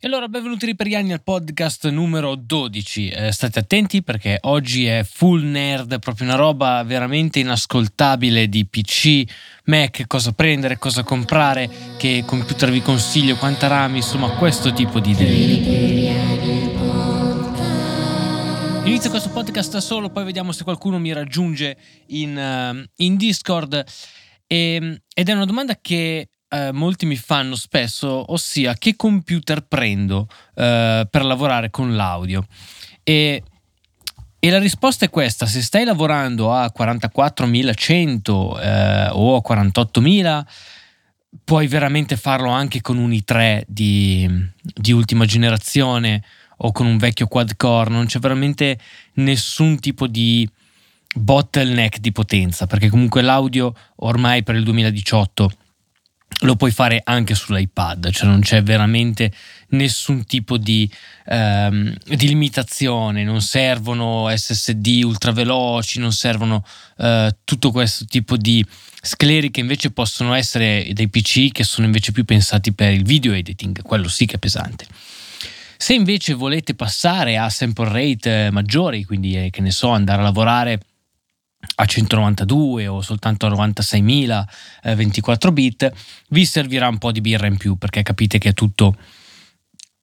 E allora benvenuti riperiani al podcast numero 12. Eh, state attenti perché oggi è full nerd, proprio una roba veramente inascoltabile di PC, Mac, cosa prendere, cosa comprare, che computer vi consiglio, quanta RAM, insomma questo tipo di idee. Inizio questo podcast da solo, poi vediamo se qualcuno mi raggiunge in, uh, in Discord. E, ehm, ed è una domanda che eh, molti mi fanno spesso, ossia che computer prendo eh, per lavorare con l'audio. E, e, la risposta è questa, se stai lavorando a 44.100 eh, o a 48.000, puoi veramente farlo anche con un i3 di, di ultima generazione o con un vecchio quad core, non c'è veramente nessun tipo di bottleneck di potenza, perché comunque l'audio ormai per il 2018 lo puoi fare anche sull'iPad, cioè non c'è veramente nessun tipo di, ehm, di limitazione, non servono SSD ultraveloci, non servono eh, tutto questo tipo di scleri che invece possono essere dei PC che sono invece più pensati per il video editing, quello sì che è pesante. Se invece volete passare a sample rate maggiori, quindi eh, che ne so, andare a lavorare a 192 o soltanto a 96.000 eh, 24 bit, vi servirà un po' di birra in più perché capite che è tutto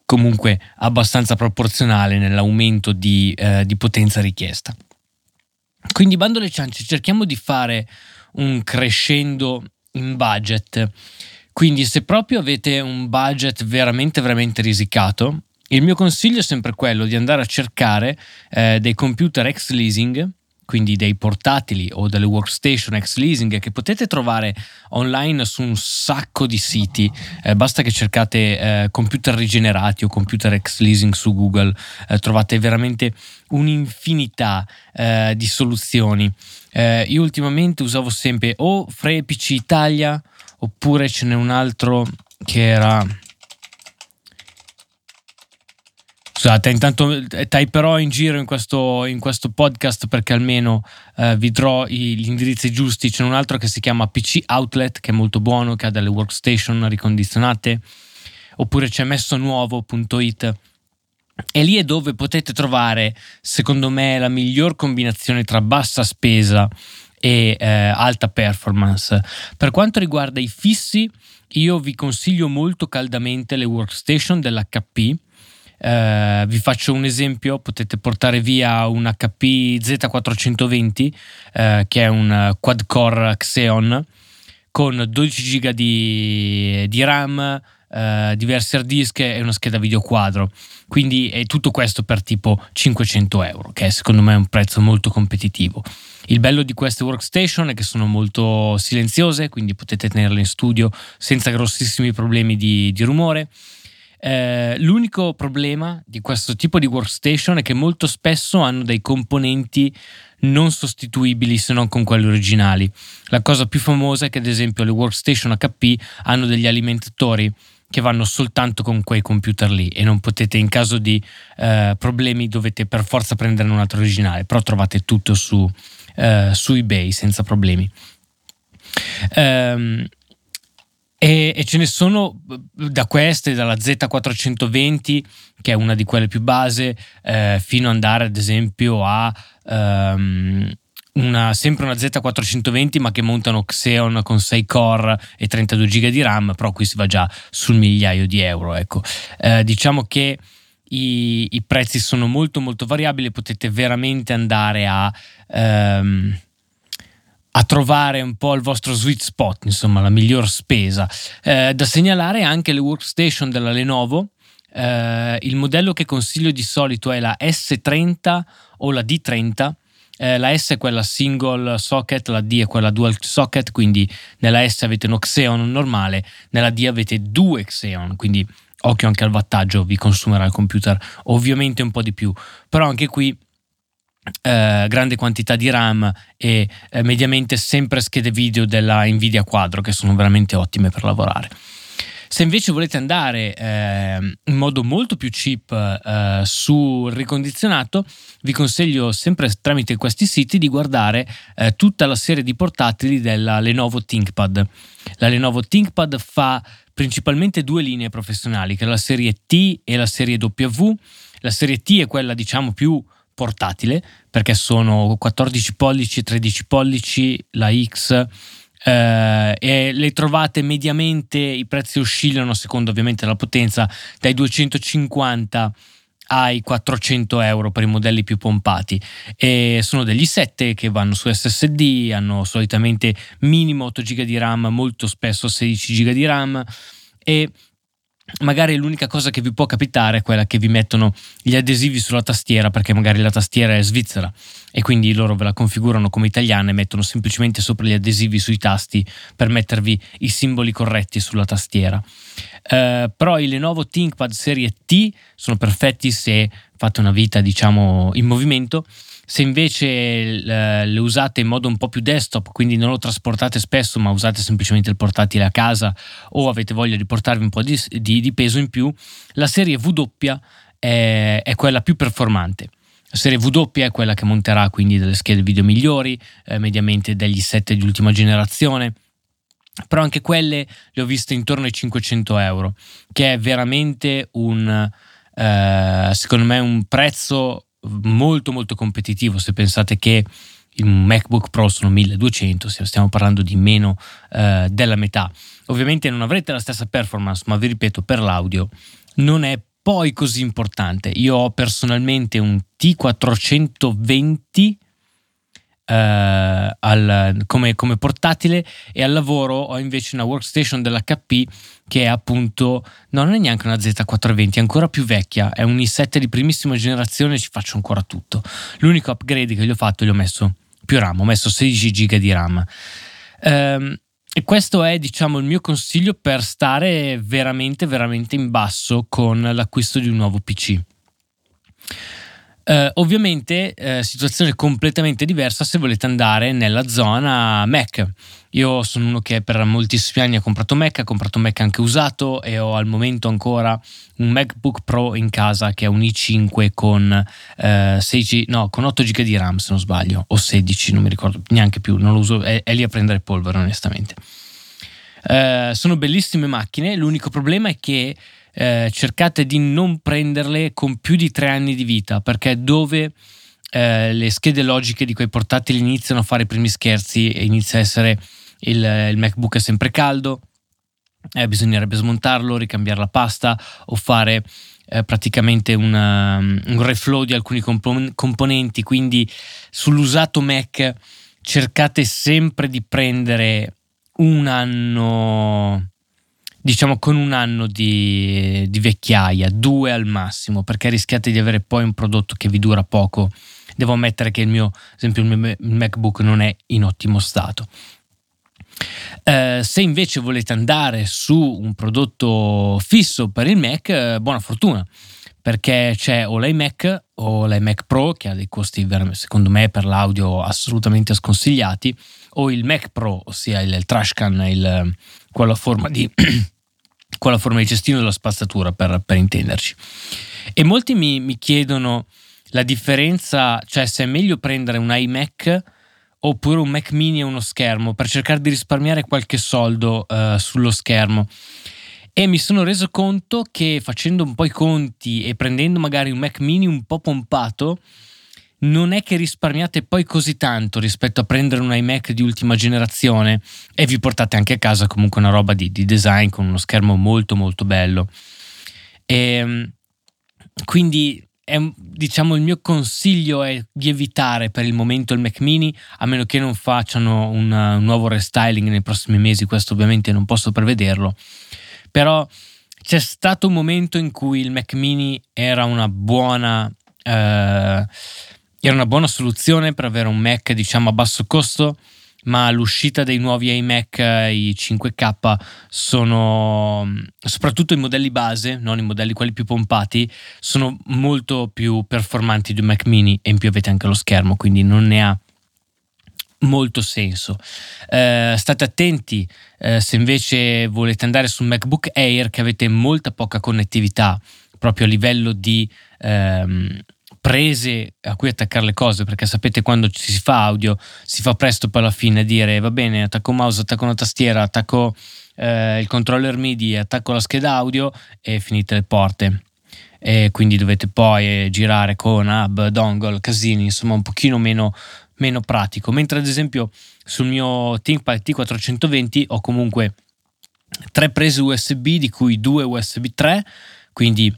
comunque abbastanza proporzionale nell'aumento di, eh, di potenza richiesta. Quindi bando le ciance, cerchiamo di fare un crescendo in budget. Quindi se proprio avete un budget veramente veramente risicato, il mio consiglio è sempre quello di andare a cercare eh, dei computer ex leasing quindi dei portatili o delle workstation ex leasing che potete trovare online su un sacco di siti. Eh, basta che cercate eh, computer rigenerati o computer ex leasing su Google, eh, trovate veramente un'infinità eh, di soluzioni. Eh, io ultimamente usavo sempre o Free PC Italia oppure ce n'è un altro che era Scusate, intanto eh, typerò in giro in questo, in questo podcast perché almeno eh, vi darò gli indirizzi giusti. C'è un altro che si chiama PC Outlet, che è molto buono, che ha delle workstation ricondizionate. Oppure c'è messonuovo.it. E lì è dove potete trovare, secondo me, la miglior combinazione tra bassa spesa e eh, alta performance. Per quanto riguarda i fissi, io vi consiglio molto caldamente le workstation dell'HP eh, vi faccio un esempio, potete portare via un HP Z420 eh, che è un quad core Xeon con 12 GB di, di RAM, eh, diversi hard disk e una scheda video quadro. Quindi è tutto questo per tipo 500 euro, che secondo me è un prezzo molto competitivo. Il bello di queste workstation è che sono molto silenziose, quindi potete tenerle in studio senza grossissimi problemi di, di rumore. Eh, l'unico problema di questo tipo di workstation è che molto spesso hanno dei componenti non sostituibili se non con quelli originali. La cosa più famosa è che ad esempio le workstation HP hanno degli alimentatori che vanno soltanto con quei computer lì e non potete in caso di eh, problemi dovete per forza prendere un altro originale, però trovate tutto su, eh, su eBay senza problemi. Um, e, e, ce ne sono da queste, dalla Z420, che è una di quelle più base, eh, fino ad andare ad esempio a um, una, sempre una Z420, ma che montano Xeon con 6 core e 32 GB di RAM, però qui si va già sul migliaio di euro. Ecco. Eh, diciamo che i, i, prezzi sono molto molto variabili, potete veramente andare a... Um, a trovare un po' il vostro sweet spot, insomma, la miglior spesa. Eh, da segnalare anche le workstation della Lenovo. Eh, il modello che consiglio di solito è la S30 o la D30. Eh, la S è quella single socket, la D è quella dual socket, quindi nella S avete un Xeon normale, nella D avete due Xeon, quindi occhio anche al wattaggio, vi consumerà il computer ovviamente un po' di più, però anche qui eh, grande quantità di RAM e eh, mediamente sempre schede video della Nvidia Quadro che sono veramente ottime per lavorare. Se invece volete andare eh, in modo molto più cheap eh, sul ricondizionato, vi consiglio sempre tramite questi siti di guardare eh, tutta la serie di portatili della Lenovo ThinkPad. La Lenovo ThinkPad fa principalmente due linee professionali, che è la serie T e la serie W. La serie T è quella diciamo più portatile perché sono 14 pollici, 13 pollici, la X eh, e le trovate mediamente, i prezzi oscillano secondo ovviamente la potenza dai 250 ai 400 euro per i modelli più pompati. E sono degli 7 che vanno su SSD hanno solitamente minimo 8 GB di RAM molto spesso 16 GB di RAM e magari l'unica cosa che vi può capitare è quella che vi mettono gli adesivi sulla tastiera perché magari la tastiera è svizzera e quindi loro ve la configurano come italiana e mettono semplicemente sopra gli adesivi sui tasti per mettervi i simboli corretti sulla tastiera. Uh, però i Lenovo ThinkPad serie T sono perfetti se fate una vita diciamo in movimento se invece eh, le usate in modo un po' più desktop, quindi non lo trasportate spesso, ma usate semplicemente il portatile a casa o avete voglia di portarvi un po' di, di, di peso in più, la serie W è, è, quella più performante. La serie W è quella che monterà quindi delle schede video migliori, eh, mediamente degli 7 di ultima generazione però anche quelle le ho viste intorno ai 500 euro, che è veramente un, eh, secondo me, un prezzo molto molto competitivo se pensate che un MacBook Pro sono 1200, stiamo parlando di meno eh, della metà. Ovviamente non avrete la stessa performance, ma vi ripeto, per l'audio non è poi così importante. Io ho personalmente un T420 eh, al, come, come, portatile e al lavoro ho invece una workstation dell'HP che è appunto no, non è neanche una Z420 è ancora più vecchia è un i7 di primissima generazione ci faccio ancora tutto. L'unico upgrade che gli ho fatto gli ho messo più RAM ho messo 16 GB di RAM. Ehm, e questo è diciamo il mio consiglio per stare veramente veramente in basso con l'acquisto di un nuovo PC Uh, ovviamente uh, situazione completamente diversa se volete andare nella zona Mac. Io sono uno che per moltissimi anni ha comprato Mac, ha comprato Mac anche usato e ho al momento ancora un MacBook Pro in casa che è un i5 con, uh, 6G, no, con 8 GB di RAM se non sbaglio, o 16, non mi ricordo neanche più, non lo uso, è, è lì a prendere polvere onestamente. sono bellissime macchine, l'unico problema è che eh, cercate di non prenderle con più di tre anni di vita, perché dove eh, le schede logiche di quei portatili iniziano a fare i primi scherzi e inizia a essere il, il MacBook è sempre caldo, eh, bisognerebbe smontarlo, ricambiare la pasta o fare eh, praticamente una, un reflow di alcuni compon- componenti. Quindi sull'usato Mac cercate sempre di prendere un anno diciamo con un anno di, di, vecchiaia, due al massimo, perché rischiate di avere poi un prodotto che vi dura poco. Devo ammettere che il mio, ad esempio, il mio MacBook non è in ottimo stato. Uh, se invece volete andare su un prodotto fisso per il Mac, uh, buona fortuna, perché c'è o l'iMac o l'iMac Pro, che ha dei costi secondo me per l'audio assolutamente sconsigliati, o il Mac Pro, ossia il, il Trashcan, il, quello a forma di con la forma di cestino della spazzatura per, per intenderci. E molti mi, mi, chiedono la differenza, cioè se è meglio prendere un iMac oppure un Mac mini e uno schermo per cercare di risparmiare qualche soldo uh, sullo schermo. E mi sono reso conto che facendo un po' i conti e prendendo magari un Mac mini un po' pompato, non è che risparmiate poi così tanto rispetto a prendere un iMac di ultima generazione e vi portate anche a casa comunque una roba di, di design con uno schermo molto molto bello. E, ehm, quindi è, diciamo il mio consiglio è di evitare per il momento il Mac mini a meno che non facciano un, un nuovo restyling nei prossimi mesi questo ovviamente non posso prevederlo però c'è stato un momento in cui il Mac mini era una buona eh, era una buona soluzione per avere un Mac diciamo a basso costo, ma l'uscita dei nuovi iMac, i 5K, sono soprattutto i modelli base, non i modelli quelli più pompati, sono molto più performanti di un Mac mini e in più avete anche lo schermo, quindi non ne ha molto senso. Eh, state attenti eh, se invece volete andare su un MacBook Air che avete molta poca connettività proprio a livello di ehm, prese a cui attaccare le cose, perché sapete quando ci si fa audio si fa presto poi alla fine a dire va bene, attacco mouse, attacco una tastiera, attacco eh, il controller MIDI, attacco la scheda audio e finite le porte. E quindi dovete poi girare con hub, dongle, casini, insomma un pochino meno, meno pratico. Mentre ad esempio sul mio ThinkPad T420 ho comunque tre prese USB di cui due USB 3, quindi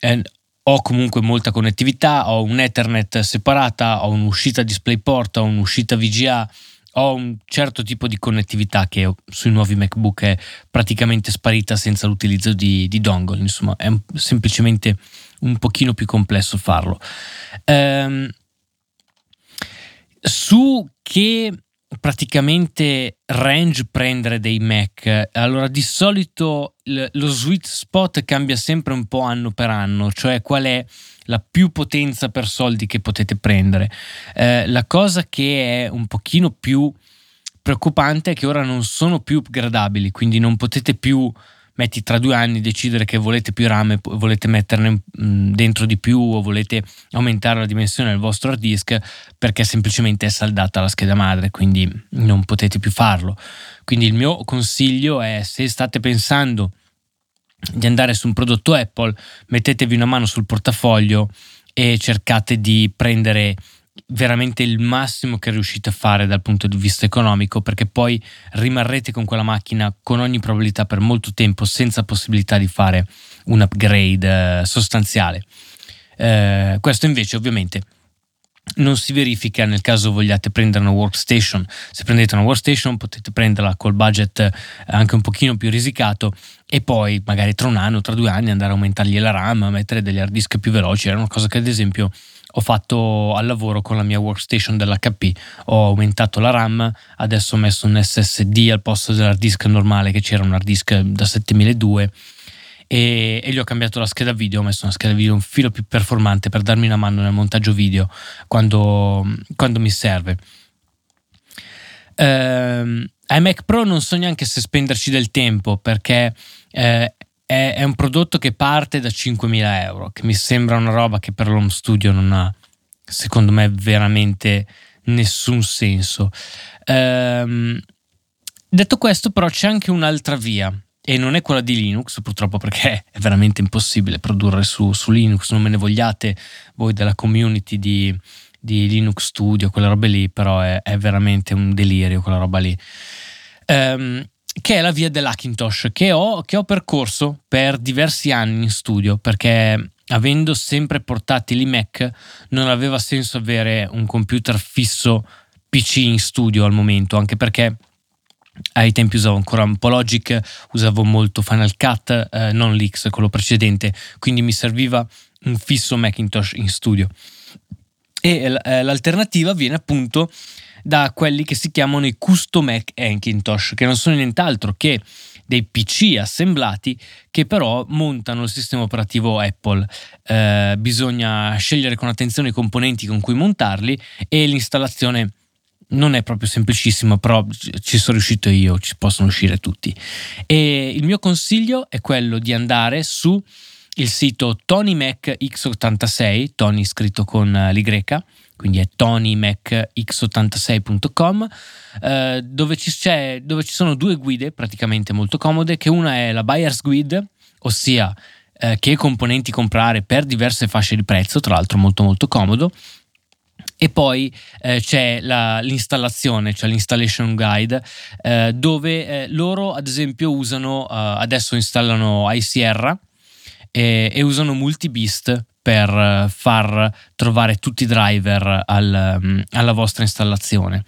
eh, ho comunque molta connettività, ho un Ethernet separata, ho un'uscita DisplayPort, ho un'uscita VGA, ho un certo tipo di connettività che sui nuovi MacBook è praticamente sparita senza l'utilizzo di, di dongle, insomma è un, semplicemente un pochino più complesso farlo. Ehm, su che praticamente range prendere dei Mac. Allora, di solito lo sweet spot cambia sempre un po' anno per anno, cioè qual è la più potenza per soldi che potete prendere. Eh, la cosa che è un pochino più preoccupante è che ora non sono più upgradabili, quindi non potete più metti tra due anni decidere che volete più RAM volete metterne mm, dentro di più o volete aumentare la dimensione del vostro hard disk perché semplicemente è saldata la scheda madre, quindi non potete più farlo. Quindi il mio consiglio è se state pensando di andare su un prodotto Apple, mettetevi una mano sul portafoglio e cercate di prendere veramente il massimo che riuscite a fare dal punto di vista economico perché poi rimarrete con quella macchina con ogni probabilità per molto tempo senza possibilità di fare un upgrade eh, sostanziale. Eh, questo invece ovviamente non si verifica nel caso vogliate prendere una workstation. Se prendete una workstation potete prenderla col budget eh, anche un pochino più risicato e poi magari tra un anno, tra due anni andare a aumentargli la RAM, mettere degli hard disk più veloci. Era una cosa che ad esempio ho fatto al lavoro con la mia workstation dell'HP. Ho aumentato la RAM, adesso ho messo un SSD al posto dell'hard disk normale che c'era un hard disk da 7200 e, e, gli ho cambiato la scheda video, ho messo una scheda video un filo più performante per darmi una mano nel montaggio video quando, quando mi serve. Eh, ai Mac Pro non so neanche se spenderci del tempo perché eh, è, è, un prodotto che parte da 5.000 euro, che mi sembra una roba che per l'home studio non ha, secondo me, veramente nessun senso. Eh, detto questo, però, c'è anche un'altra via e non è quella di Linux, purtroppo perché è veramente impossibile produrre su, su Linux, non me ne vogliate voi della community di, di Linux Studio, quelle robe lì, però è, è, veramente un delirio quella roba lì. Um, che è la via dell'Hackintosh, che ho, che ho percorso per diversi anni in studio, perché avendo sempre portatili Mac non aveva senso avere un computer fisso PC in studio al momento, anche perché ai tempi usavo ancora un po' Logic, usavo molto Final Cut, eh, non l'X, quello precedente, quindi mi serviva un fisso Macintosh in studio. E eh, l'alternativa viene appunto da quelli che si chiamano i custom Mac Macintosh, che non sono nient'altro che dei PC assemblati che però montano il sistema operativo Apple. Eh, bisogna scegliere con attenzione i componenti con cui montarli e l'installazione non è proprio semplicissimo, però ci sono riuscito io, ci possono uscire tutti. E il mio consiglio è quello di andare su il sito Tony Mac X86, Tony scritto con l'Y, quindi è tonymac86.com, eh, dove, ci dove ci sono due guide praticamente molto comode, che una è la Buyer's Guide, ossia eh, che componenti comprare per diverse fasce di prezzo, tra l'altro molto molto comodo, e poi eh, c'è la, l'installazione, cioè l'installation guide, eh, dove eh, loro ad esempio usano, eh, adesso installano iSierra e, e usano Multibeast per eh, far trovare tutti i driver al, um, alla vostra installazione.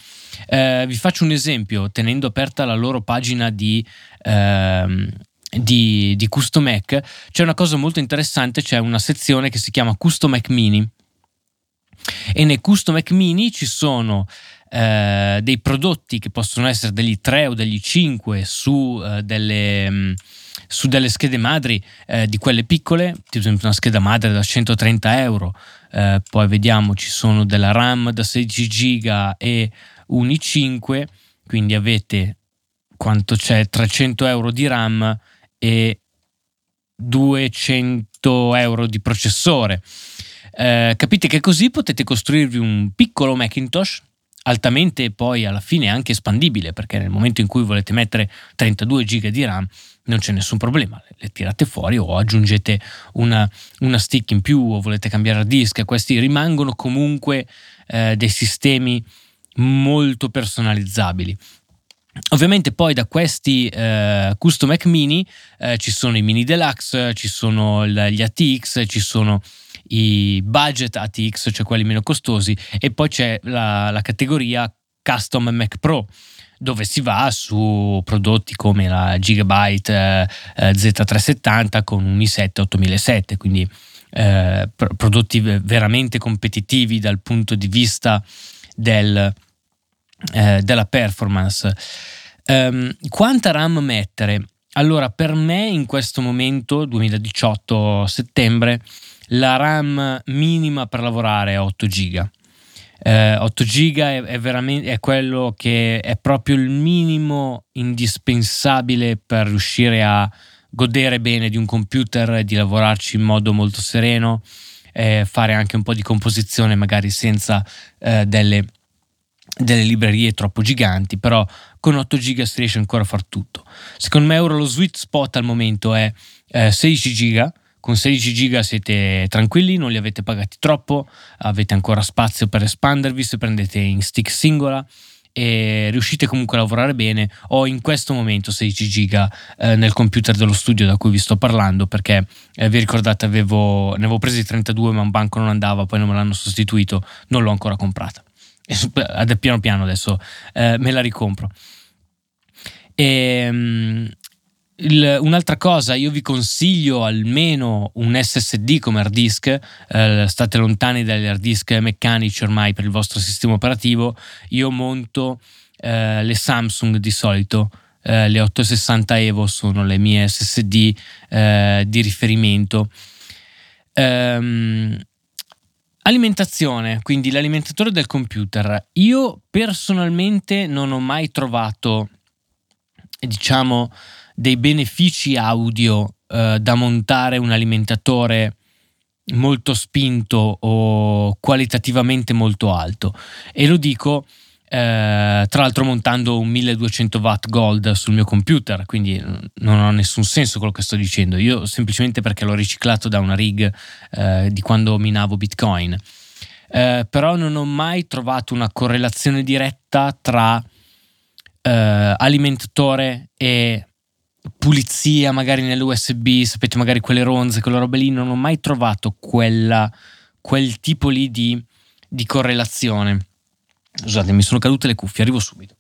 Eh, vi faccio un esempio, tenendo aperta la loro pagina di... Ehm, di, di Custom Mac c'è una cosa molto interessante, c'è una sezione che si chiama Custom Mac Mini e nei custom Mac mini ci sono eh, dei prodotti che possono essere degli 3 o degli 5 su, eh, delle, mh, mm, su delle schede madri eh, di quelle piccole, ad esempio una scheda madre da 130 euro, eh, poi vediamo ci sono della RAM da 16 giga e un i5, quindi avete quanto c'è 300 euro di RAM e 200 euro di processore. Eh, capite che così potete costruirvi un piccolo Macintosh altamente poi alla fine anche espandibile perché nel momento in cui volete mettere 32 giga di RAM non c'è nessun problema, le tirate fuori o aggiungete una, una stick in più o volete cambiare hard disk, questi rimangono comunque eh, dei sistemi molto personalizzabili. Ovviamente poi da questi eh, custom Mac mini eh, ci sono i mini deluxe, ci sono gli ATX, ci sono i budget ATX, cioè quelli meno costosi, e poi c'è la, la categoria custom Mac Pro dove si va su prodotti come la Gigabyte eh, eh Z370 con un i7 8007, quindi eh, prodotti veramente competitivi dal punto di vista del, eh, della performance. Um, quanta RAM mettere? Allora, per me in questo momento, 2018 settembre, la RAM minima per lavorare è 8 GB. Eh, 8 giga è, è, veramente è quello che è proprio il minimo indispensabile per riuscire a godere bene di un computer di lavorarci in modo molto sereno, eh, fare anche un po' di composizione magari senza eh, delle, delle, librerie troppo giganti, però con 8 giga si riesce ancora a far tutto. Secondo me ora lo sweet spot al momento è 16 eh, giga con 16 giga siete tranquilli, non li avete pagati troppo, avete ancora spazio per espandervi se prendete in stick singola e riuscite comunque a lavorare bene. Ho in questo momento 16 giga eh, nel computer dello studio da cui vi sto parlando perché eh, vi ricordate avevo, ne avevo presi 32 ma un banco non andava, poi non me l'hanno sostituito, non l'ho ancora comprata. E piano piano adesso eh, me la ricompro. E, ehm, il, un'altra cosa, io vi consiglio almeno un SSD come hard disk, eh, state lontani dagli hard disk meccanici ormai per il vostro sistema operativo, io monto eh, le Samsung di solito, eh, le 860 Evo sono le mie SSD eh, di riferimento. Um, alimentazione, quindi l'alimentatore del computer. Io personalmente non ho mai trovato, diciamo, dei benefici audio eh, da montare un alimentatore molto spinto o qualitativamente molto alto. E lo dico eh, tra l'altro montando un 1200 watt gold sul mio computer quindi non ha nessun senso quello che sto dicendo. Io semplicemente perché l'ho riciclato da una rig eh, di quando minavo bitcoin. Eh, però non ho mai trovato una correlazione diretta tra eh, alimentatore e pulizia magari nell'USB, sapete magari quelle ronze, quelle robe lì, non ho mai trovato quella, quel tipo lì di, di correlazione. Scusate, mi sono cadute le cuffie, arrivo subito.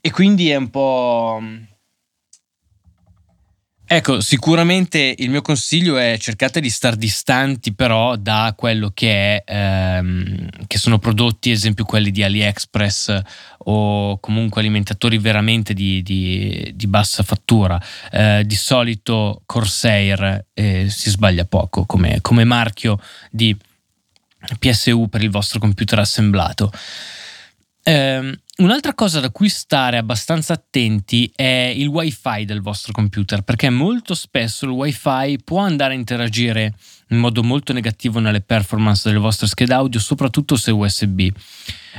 E quindi è un po'... Ecco, sicuramente il mio consiglio è cercate di star distanti però da quello che, è, ehm, che sono prodotti, ad esempio quelli di AliExpress o comunque alimentatori veramente di, di, di bassa fattura. Eh, di solito Corsair eh, si sbaglia poco come, come marchio di PSU per il vostro computer assemblato. Eh, Un'altra cosa da cui stare abbastanza attenti è il wifi del vostro computer, perché molto spesso il wifi può andare a interagire in modo molto negativo nelle performance delle vostre schede audio, soprattutto se USB.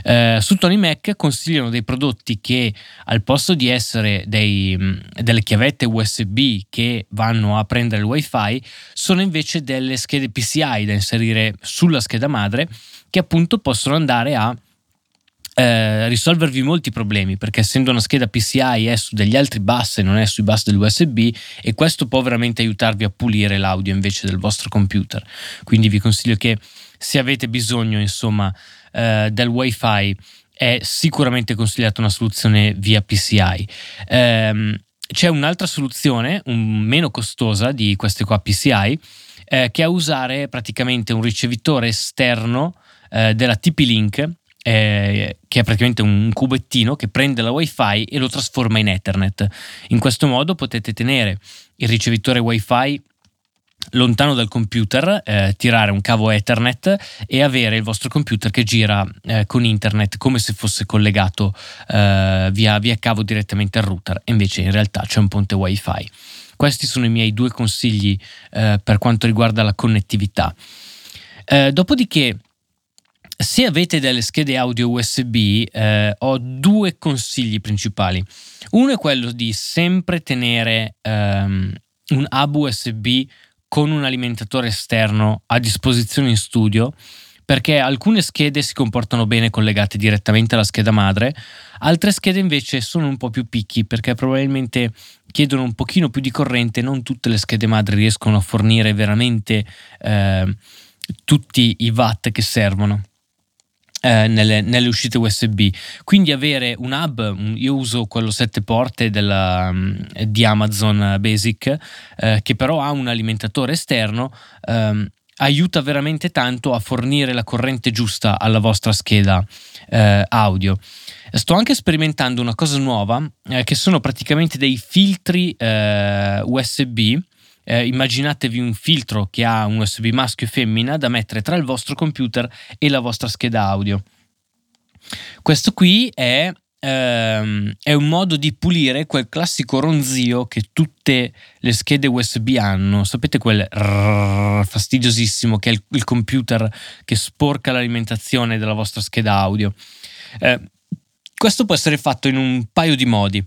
Eh, su Tony Mac consigliano dei prodotti che al posto di essere dei, delle chiavette USB che vanno a prendere il wifi, sono invece delle schede PCI da inserire sulla scheda madre che appunto possono andare a eh, risolvervi molti problemi perché essendo una scheda PCI è su degli altri bus e non è sui bus dell'USB e questo può veramente aiutarvi a pulire l'audio invece del vostro computer. Quindi vi consiglio che se avete bisogno insomma eh, del wifi è sicuramente consigliata una soluzione via PCI. Eh, c'è un'altra soluzione, un meno costosa di queste qua PCI, eh, che è usare praticamente un ricevitore esterno eh, della TP-Link eh, che è praticamente un cubettino che prende la wifi e lo trasforma in Ethernet. In questo modo potete tenere il ricevitore wifi lontano dal computer, eh, tirare un cavo Ethernet e avere il vostro computer che gira eh, con internet come se fosse collegato eh, via, via cavo direttamente al router. Invece in realtà c'è un ponte wifi. Questi sono i miei due consigli eh, per quanto riguarda la connettività. Eh, dopodiché, se avete delle schede audio USB, eh, ho due consigli principali. Uno è quello di sempre tenere um, un hub USB con un alimentatore esterno a disposizione in studio perché alcune schede si comportano bene collegate direttamente alla scheda madre, altre schede invece sono un po' più picchi perché probabilmente chiedono un pochino più di corrente, non tutte le schede madri riescono a fornire veramente eh, tutti i watt che servono. Eh, nelle, nelle, uscite USB. Quindi avere un hub, io uso quello 7 porte della, mm, di Amazon Basic, eh, che però ha un alimentatore esterno. Ehm, aiuta veramente tanto a fornire la corrente giusta alla vostra scheda eh, audio. Sto anche sperimentando una cosa nuova eh, che sono praticamente dei filtri eh, USB. Eh, immaginatevi un filtro che ha un USB maschio e femmina da mettere tra il vostro computer e la vostra scheda audio. Questo qui è ehm, è un modo di pulire quel classico ronzio che tutte le schede USB hanno. Sapete quel rrr, fastidiosissimo che è il, il, computer che sporca l'alimentazione della vostra scheda audio. Eh, questo può essere fatto in un paio di modi.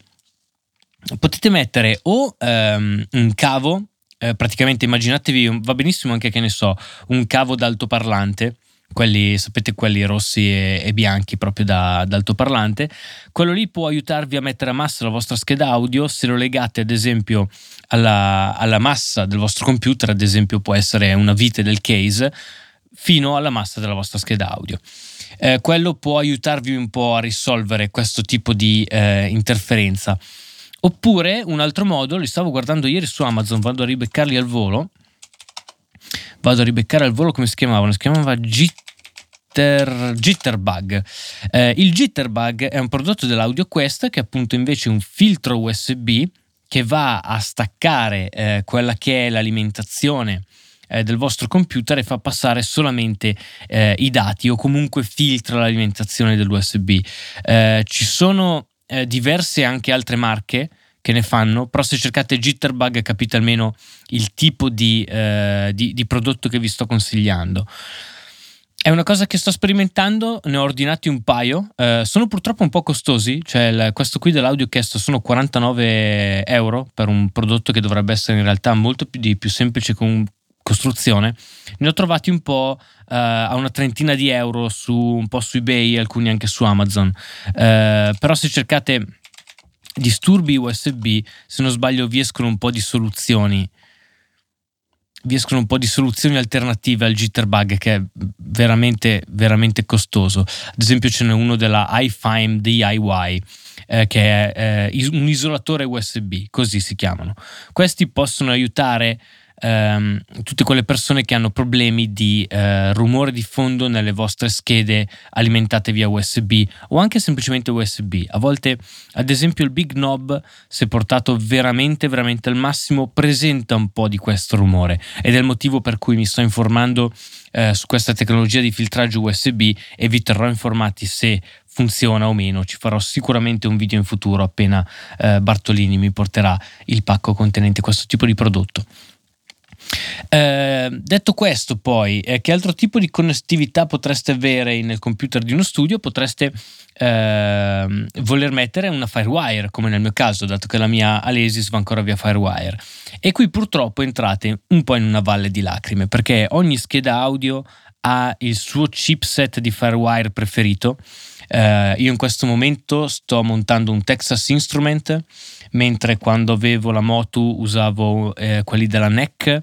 Potete mettere o ehm, un cavo, eh, praticamente immaginatevi, va benissimo anche che ne so, un cavo d'altoparlante quelli, sapete, quelli rossi e, e bianchi proprio da, da, altoparlante. Quello lì può aiutarvi a mettere a massa la vostra scheda audio se lo legate ad esempio alla, alla massa del vostro computer, ad esempio può essere una vite del case, fino alla massa della vostra scheda audio. Eh, quello può aiutarvi un po' a risolvere questo tipo di eh, interferenza. Oppure un altro modo, li stavo guardando ieri su Amazon, vado a ribeccarli al volo. Vado a ribeccare al volo come si chiamavano? Si chiamava jitter, Jitterbug. Eh, il Jitterbug è un prodotto dell'AudioQuest che è appunto invece un filtro USB che va a staccare eh, quella che è l'alimentazione eh, del vostro computer e fa passare solamente eh, i dati o comunque filtra l'alimentazione dell'USB. Eh, ci sono eh, diverse anche altre marche che ne fanno, però se cercate Jitterbug capite almeno il tipo di, di, di prodotto che vi sto consigliando. È una cosa che sto sperimentando, ne ho ordinati un paio, eh, sono purtroppo un po' costosi, cioè il, questo qui dell'AudioCast sono 49 euro per un prodotto che dovrebbe essere in realtà molto più, di più semplice con costruzione. Ne ho trovati un po' eh, a una trentina di euro su, un po' su eBay, alcuni anche su Amazon, eh, però se cercate disturbi USB, se non sbaglio vi escono un po' di soluzioni vi escono un po' di soluzioni alternative al jitterbug che è veramente, veramente costoso. Ad esempio ce n'è uno della iFime DIY eh, che è eh, un isolatore USB, così si chiamano. Questi possono aiutare ehm, tutte quelle persone che hanno problemi di eh, rumore di fondo nelle vostre schede alimentate via USB o anche semplicemente USB. A volte, ad esempio, il Big Knob, se portato veramente, veramente al massimo, presenta un po' di questo rumore ed è il motivo per cui mi sto informando eh, su questa tecnologia di filtraggio USB e vi terrò informati se funziona o meno. Ci farò sicuramente un video in futuro appena eh, Bartolini mi porterà il pacco contenente questo tipo di prodotto. Eh, detto questo, poi, eh, che altro tipo di connettività potreste avere nel computer di uno studio? Potreste eh, voler mettere una Firewire, come nel mio caso, dato che la mia Alesis va ancora via Firewire. E qui purtroppo entrate un po' in una valle di lacrime, perché ogni scheda audio ha il suo chipset di Firewire preferito. Uh, io in questo momento sto montando un Texas Instrument, mentre quando avevo la Motu usavo eh, quelli della NEC.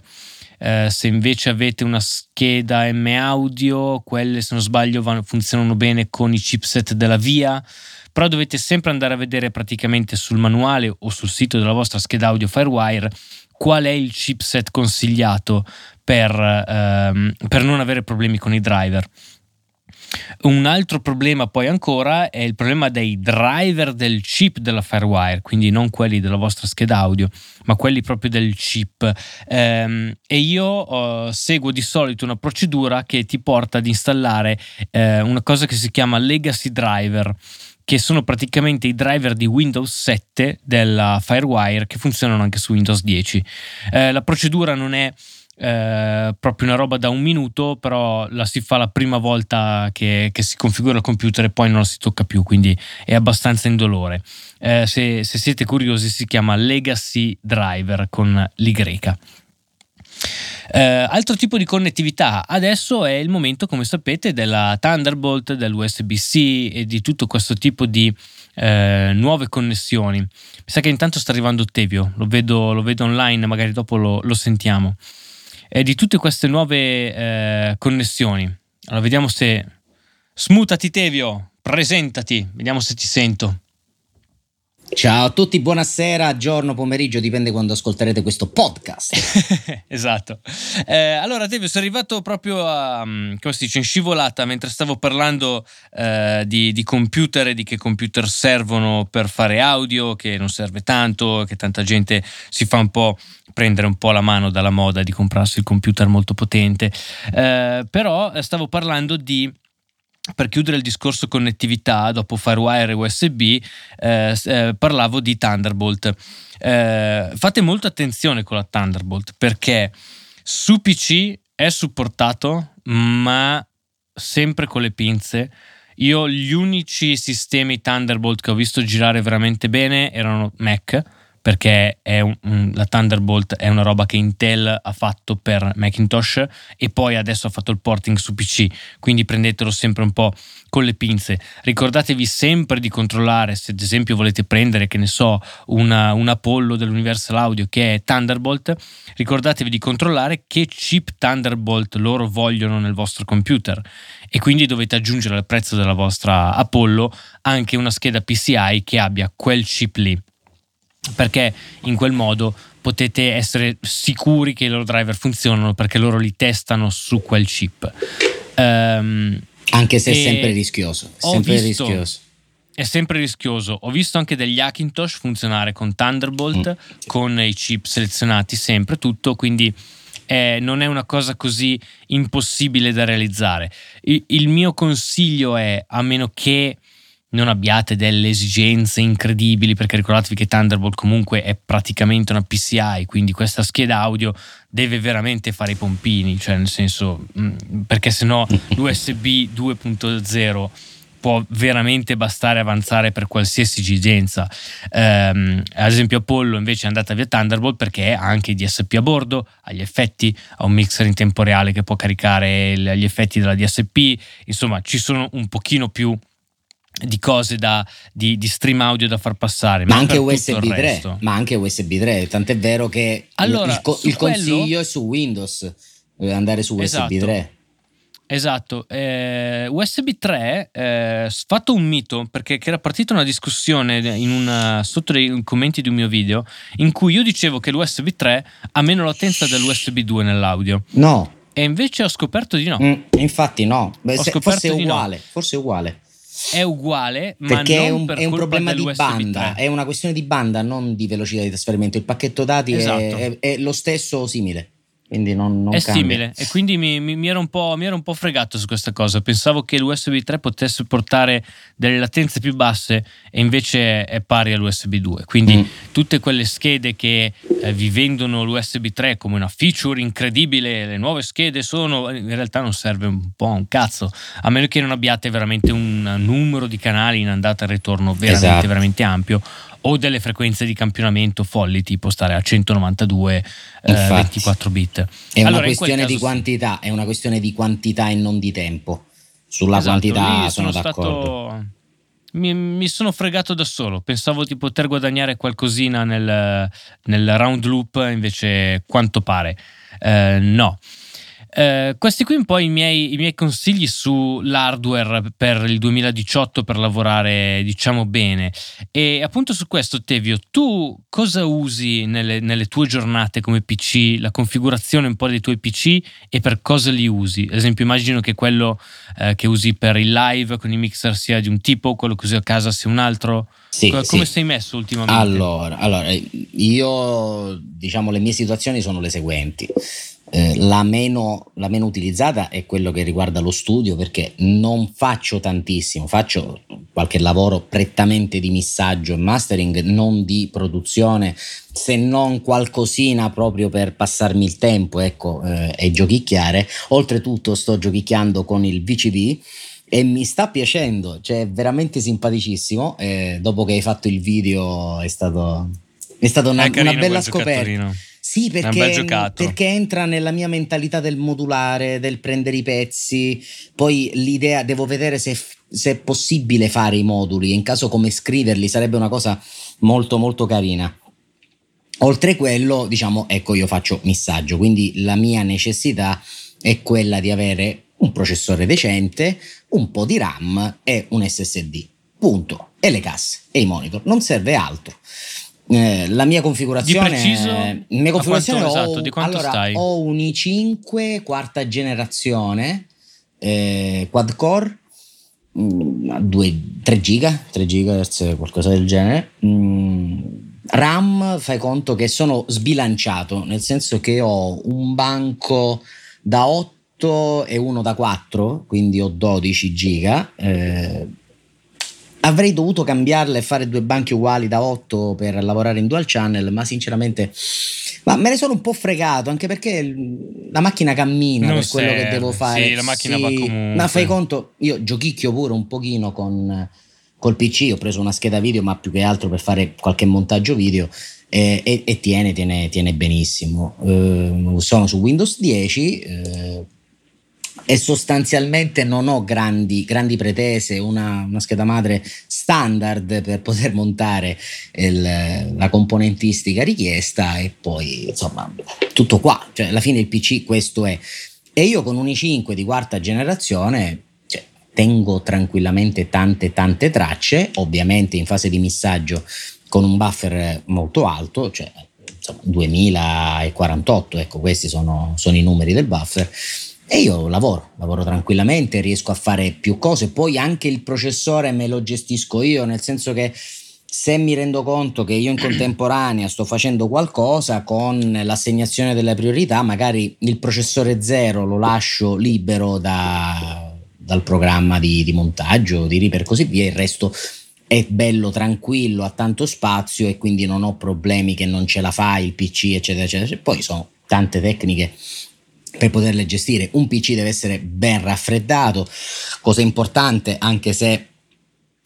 Uh, se invece avete una scheda M audio, quelle se non sbaglio vanno, funzionano bene con i chipset della Via, però dovete sempre andare a vedere praticamente sul manuale o sul sito della vostra scheda audio Firewire qual è il chipset consigliato per, ehm, per non avere problemi con i driver. Un altro problema poi ancora è il problema dei driver del chip della Firewire, quindi non quelli della vostra scheda audio, ma quelli proprio del chip. Ehm, e io uh, seguo di solito una procedura che ti porta ad installare eh, una cosa che si chiama legacy driver che sono praticamente i driver di Windows 7 della Firewire che funzionano anche su Windows 10. Eh, la procedura non è eh, proprio una roba da un minuto, però la si fa la prima volta che, che, si configura il computer e poi non la si tocca più, quindi è abbastanza indolore. Eh, se, se siete curiosi si chiama Legacy Driver con l'Y. Eh, altro tipo di connettività, adesso è il momento, come sapete, della Thunderbolt, dell'USB-C e di tutto questo tipo di eh, nuove connessioni. Mi sa che intanto sta arrivando Ottavio, lo vedo, lo vedo online, magari dopo lo, lo sentiamo. E di tutte queste nuove eh, connessioni. Allora, vediamo se... Smutati Tevio, presentati, vediamo se ti sento. Ciao a tutti, buonasera, giorno, pomeriggio, dipende quando ascolterete questo podcast. esatto. Eh, allora, Tevio, sono arrivato proprio a, mm, come si dice, in scivolata mentre stavo parlando eh, di, di, computer e di che computer servono per fare audio, che non serve tanto, che tanta gente si fa un po' prendere un po' la mano dalla moda di comprarsi il computer molto potente. Eh, però eh, stavo parlando di per chiudere il discorso connettività, dopo Firewire e USB, eh, eh, parlavo di Thunderbolt. Eh, fate molta attenzione con la Thunderbolt perché su PC è supportato, ma sempre con le pinze. Io gli unici sistemi Thunderbolt che ho visto girare veramente bene erano Mac perché un, la Thunderbolt è una roba che Intel ha fatto per Macintosh e poi adesso ha fatto il porting su PC, quindi prendetelo sempre un po' con le pinze. Ricordatevi sempre di controllare se ad esempio volete prendere, che ne so, una, un Apollo dell'Universal Audio che è Thunderbolt, ricordatevi di controllare che chip Thunderbolt loro vogliono nel vostro computer e quindi dovete aggiungere al prezzo della vostra Apollo anche una scheda PCI che abbia quel chip lì perché in quel modo potete essere sicuri che i loro driver funzionano perché loro li testano su quel chip. Um, anche se è sempre rischioso. È sempre visto, rischioso. È sempre rischioso. Ho visto anche degli Hackintosh funzionare con Thunderbolt, mm. con i chip selezionati sempre, tutto, quindi eh, non è una cosa così impossibile da realizzare. Il, il mio consiglio è, a meno che non abbiate delle esigenze incredibili perché ricordatevi che Thunderbolt comunque è praticamente una PCI quindi questa scheda audio deve veramente fare i pompini cioè nel senso mm, perché sennò l'USB 2.0 può veramente bastare avanzare per qualsiasi esigenza. Um, ad esempio Apollo invece è andata via Thunderbolt perché ha anche DSP a bordo ha gli effetti ha un mixer in tempo reale che può caricare gli effetti della DSP insomma ci sono un pochino più di cose da, di, di, stream audio da far passare. Ma, ma anche USB 3, ma anche USB 3, tant'è vero che allora, il, il, il consiglio quello... è su Windows, eh, andare su USB esatto. 3. Esatto, eh, USB 3 eh, fatto un mito perché era partita una discussione una, sotto i commenti di un mio video in cui io dicevo che l'USB 3 ha meno latenza dell'USB 2 nell'audio. No. E invece ho scoperto di no. Mm, infatti no, Beh, forse è uguale, no. forse è uguale è uguale, perché è un, per è un problema di banda, 3. è una questione di banda, non di velocità di trasferimento. Il pacchetto dati esatto. è, è, è, lo stesso o simile. Quindi non, non è cambia. simile e quindi mi, mi, mi, ero mi, ero un po', fregato su questa cosa. Pensavo che l'USB 3 potesse portare delle latenze più basse e invece è pari all'USB 2. Quindi mm. tutte quelle schede che eh, vi vendono l'USB 3 come una feature incredibile, le nuove schede sono, in realtà non serve un po' un cazzo, a meno che non abbiate veramente un numero di canali in andata e ritorno veramente, esatto. veramente ampio o delle frequenze di campionamento folli, tipo stare a 192 eh, 24 bit. È allora, una questione di quantità, è una questione di quantità e non di tempo. Sulla esatto, quantità sono, sono d'accordo. Stato, mi, mi, sono fregato da solo, pensavo di poter guadagnare qualcosina nel, nel round loop, invece quanto pare. Eh, no. Eh, questi qui un po' i miei, i miei, consigli sull'hardware per il 2018 per lavorare diciamo bene. E appunto su questo Tevio tu cosa usi nelle, nelle, tue giornate come PC la configurazione un po' dei tuoi PC e per cosa li usi? Ad esempio immagino che quello eh, che usi per il live con i mixer sia di un tipo quello che usi a casa sia un altro. Sì, come sì. sei messo ultimamente? Allora, allora, io diciamo le mie situazioni sono le seguenti eh, la, meno, la, meno, utilizzata è quello che riguarda lo studio perché non faccio tantissimo, faccio qualche lavoro prettamente di missaggio e mastering, non di produzione, se non qualcosina proprio per passarmi il tempo, ecco, eh, e giochicchiare. Oltretutto sto giochicchiando con il VCD e mi sta piacendo, cioè è veramente simpaticissimo. Eh, dopo che hai fatto il video è stato, è stata una, una bella scoperta. Sì, perché, perché, entra nella mia mentalità del modulare, del prendere i pezzi. Poi l'idea, devo vedere se, se è possibile fare i moduli, in caso come scriverli, sarebbe una cosa molto molto carina. Oltre quello, diciamo, ecco, io faccio missaggio, quindi la mia necessità è quella di avere un processore decente, un po' di RAM e un SSD. Punto. E le casse e i monitor. Non serve altro. Eh, la mia configurazione, di preciso, mia configurazione quanto, ho, esatto, di quanto allora, stai? ho un i5 quarta generazione eh, quad core 2, 3 giga 3 GHz qualcosa del genere mm, RAM fai conto che sono sbilanciato nel senso che ho un banco da 8 8 e uno da 4, quindi ho 12 giga. Eh, avrei dovuto cambiarla e fare due banchi uguali da 8 per lavorare in dual channel, ma sinceramente ma me ne sono un po' fregato anche perché la macchina cammina non per serve. quello che devo fare. Sì, la macchina sì, va comunque. Ma fai conto, io giochicchio pure un pochino con col PC, ho preso una scheda video, ma più che altro per fare qualche montaggio video. E, e, e tiene, tiene, tiene benissimo. Uh, sono su Windows 10. Uh, e sostanzialmente non ho grandi, grandi pretese, una, una, scheda madre standard per poter montare il, la componentistica richiesta e poi insomma tutto qua, cioè alla fine il PC questo è. E io con un i5 di quarta generazione cioè, tengo tranquillamente tante tante tracce, ovviamente in fase di missaggio con un buffer molto alto, cioè insomma, 2048, ecco questi sono, sono i numeri del buffer e io lavoro, lavoro tranquillamente, riesco a fare più cose, poi anche il processore me lo gestisco io, nel senso che se mi rendo conto che io in contemporanea sto facendo qualcosa con l'assegnazione delle priorità, magari il processore zero lo lascio libero da, dal programma di, di montaggio, di RIP e così via, il resto è bello, tranquillo, ha tanto spazio e quindi non ho problemi che non ce la fa il PC, eccetera, eccetera. Poi sono tante tecniche per poterle gestire. Un PC deve essere ben raffreddato, cosa importante anche se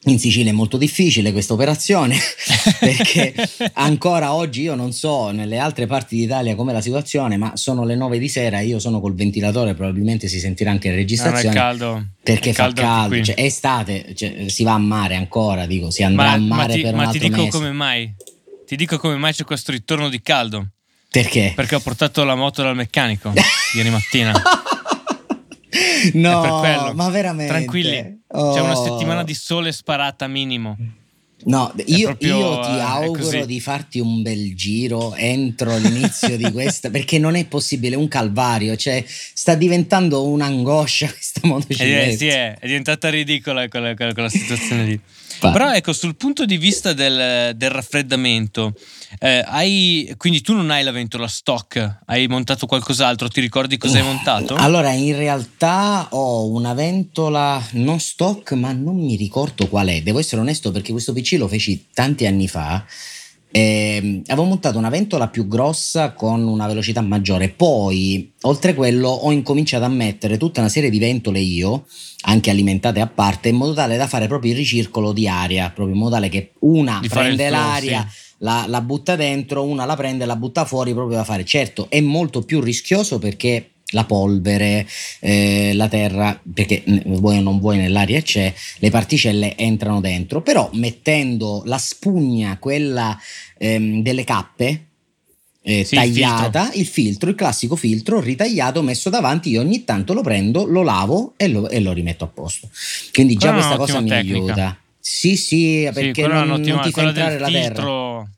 in Sicilia è molto difficile questa operazione perché ancora oggi io non so nelle altre parti d'Italia com'è la situazione, ma sono le 9 di sera e io sono col ventilatore, probabilmente si sentirà anche in registrazione. Non è caldo. Perché è fa caldo, caldo cioè, è estate, cioè, si va a mare ancora, dico, si andrà ma, a mare ma ti, per un ma altro ti dico mese. come mai? Ti dico come mai c'è questo ritorno di caldo. Perché? Perché ho portato la moto dal meccanico ieri mattina. no, ma veramente. Tranquilli, oh. c'è una settimana di sole sparata minimo. No, io, proprio, io, ti auguro di farti un bel giro entro l'inizio di questa, perché non è possibile, un calvario, cioè sta diventando un'angoscia questa motocicletta. Eh, sì, è, è diventata ridicola quella, quella, quella situazione lì. Però ecco, sul punto di vista del, del raffreddamento, eh, hai, quindi tu non hai la ventola stock, hai montato qualcos'altro, ti ricordi cosa hai montato? Allora, in realtà ho una ventola non stock, ma non mi ricordo qual è. Devo essere onesto perché questo PC lo feci tanti anni fa. Eh, avevo montato una ventola più grossa con una velocità maggiore. Poi, oltre a quello, ho incominciato a mettere tutta una serie di ventole io, anche alimentate a parte, in modo tale da fare proprio il ricircolo di aria, proprio in modo tale che una di prende l'aria. La, la butta dentro, una la prende e la butta fuori proprio da fare. Certo, è molto più rischioso perché la polvere, eh, la terra, perché vuoi o non vuoi nell'aria c'è, le particelle entrano dentro, però mettendo la spugna, quella ehm, delle cappe, eh, sì, tagliata, il filtro. il filtro. il classico filtro ritagliato, messo davanti, io ogni tanto lo prendo, lo lavo e lo, e lo rimetto a posto. Quindi già questa cosa mi aiuta. Sì, sì, perché sì, non, non, ti fa entrare la filtro, terra.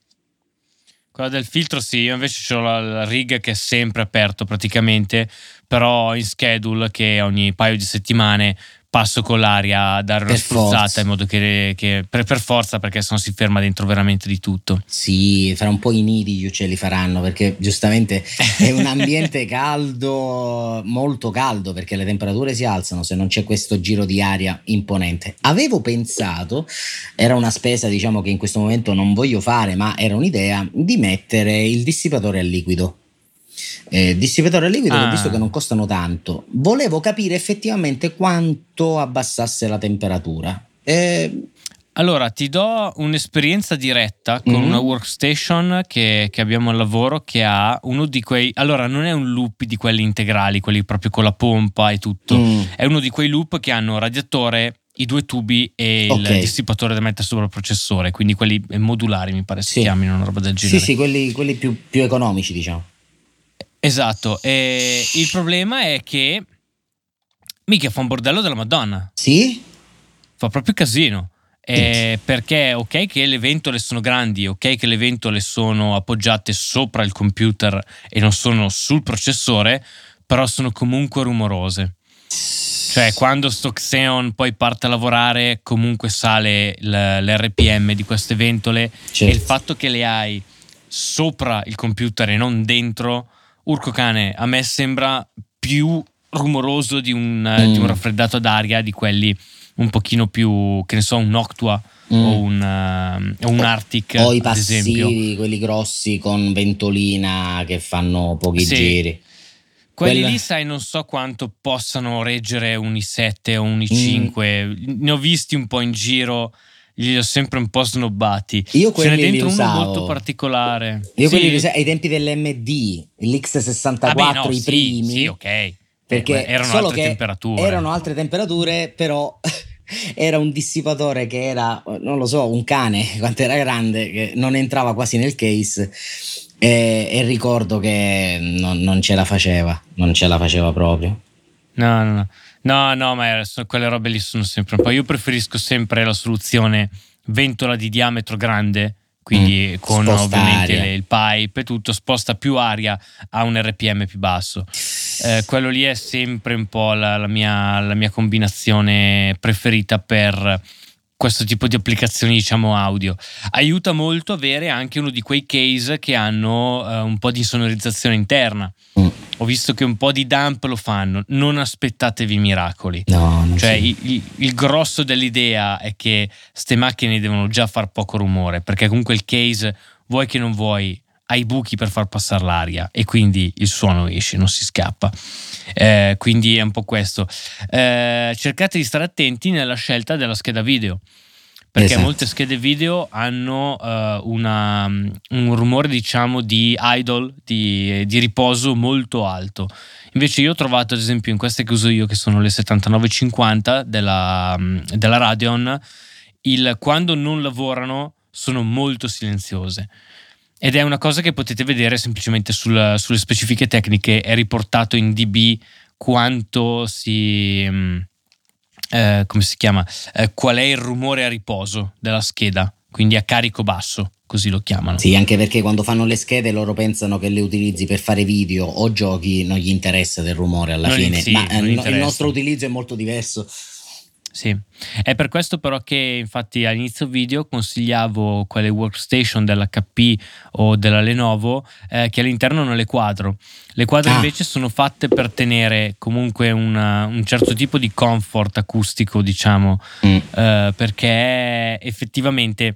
Quella del filtro sì, io invece ho la, la rig che è sempre aperto praticamente, però in schedule che ogni paio di settimane spasso con l'aria, dare una spruzzata in modo che, che per, per, forza, perché sennò si ferma dentro veramente di tutto. Sì, fra un po' i nidi gli uccelli faranno, perché giustamente è un ambiente caldo, molto caldo, perché le temperature si alzano se non c'è questo giro di aria imponente. Avevo pensato, era una spesa diciamo che in questo momento non voglio fare, ma era un'idea di mettere il dissipatore a liquido eh, dissipatore a liquido ah. ho visto che non costano tanto. Volevo capire effettivamente quanto abbassasse la temperatura. Eh, allora, ti do un'esperienza diretta con mm-hmm. una workstation che, che, abbiamo al lavoro che ha uno di quei... Allora, non è un loop di quelli integrali, quelli proprio con la pompa e tutto. Mm. È uno di quei loop che hanno radiatore, i due tubi e okay. il dissipatore da mettere sopra il processore, quindi quelli modulari mi pare si chiamino, una roba del genere. Sì, sì, quelli, quelli più, più economici diciamo. Esatto, e il problema è che mica fa un bordello della Madonna. Sì? Fa proprio casino. Eh, perché ok che le ventole sono grandi, ok che le ventole sono appoggiate sopra il computer e non sono sul processore, però sono comunque rumorose. Cioè, quando sto Xeon poi parte a lavorare, comunque sale l'RPM di queste ventole certo. e il fatto che le hai sopra il computer e non dentro Urco Cane a me sembra più rumoroso di un, mm. di un raffreddato d'aria di quelli un pochino più, che ne so, un Noctua mm. o, un, uh, un Arctic. O i passivi, quelli grossi con ventolina che fanno pochi sì. giri. Quelli Quella... lì, sai, non so quanto possano reggere un i7 o un i5. Mm. Ne ho visti un po' in giro li ho sempre un po' snobbati. Io quelli Ce n'è dentro uno molto particolare. Io sì. quelli li usavo ai tempi dell'MD, l'X64, Vabbè, no, i primi. Sì, ok. Perché erano altre temperature. Erano altre temperature, però era un dissipatore che era, non lo so, un cane, quanto era grande, che non entrava quasi nel case. E, e ricordo che non, non ce la faceva, non ce la faceva proprio. No, no, no. No, no, ma quelle robe lì sono sempre un po'. Io preferisco sempre la soluzione ventola di diametro grande, quindi mm, con ovviamente le, il pipe e tutto, sposta più aria a un RPM più basso. Eh, quello lì è sempre un po' la, la, mia, la mia combinazione preferita per questo tipo di applicazioni diciamo audio. Aiuta molto avere anche uno di quei case che hanno uh, un po' di sonorizzazione interna. Mm. ho visto che un po' di dump lo fanno. Non aspettatevi miracoli. No, cioè il, il, il, grosso dell'idea è che queste macchine devono già far poco rumore perché comunque il case vuoi che non vuoi hai buchi per far passare l'aria e quindi il suono esce, non si scappa. Eh, quindi è un po' questo. Eh, cercate di stare attenti nella scelta della scheda video. Perché esatto. molte schede video hanno uh, una, un rumore, diciamo, di idle, di, di, riposo molto alto. Invece, io ho trovato, ad esempio, in queste che uso io, che sono le 7950 della, della Radeon, il, quando non lavorano sono molto silenziose ed è una cosa che potete vedere semplicemente sul, sulle specifiche tecniche, è riportato in DB quanto si... Mm, eh, come si chiama? Eh, qual è il rumore a riposo della scheda, quindi a carico basso, così lo chiamano. Sì, anche perché quando fanno le schede loro pensano che le utilizzi per fare video o giochi, non gli interessa del rumore alla non fine, sì, ma eh, il nostro utilizzo è molto diverso. Sì, è per questo però che infatti all'inizio video consigliavo quelle workstation dell'HP o della Lenovo eh, che all'interno hanno le quadro. Le quadro ah. invece sono fatte per tenere comunque una, un certo tipo di comfort acustico, diciamo, mm. eh, perché effettivamente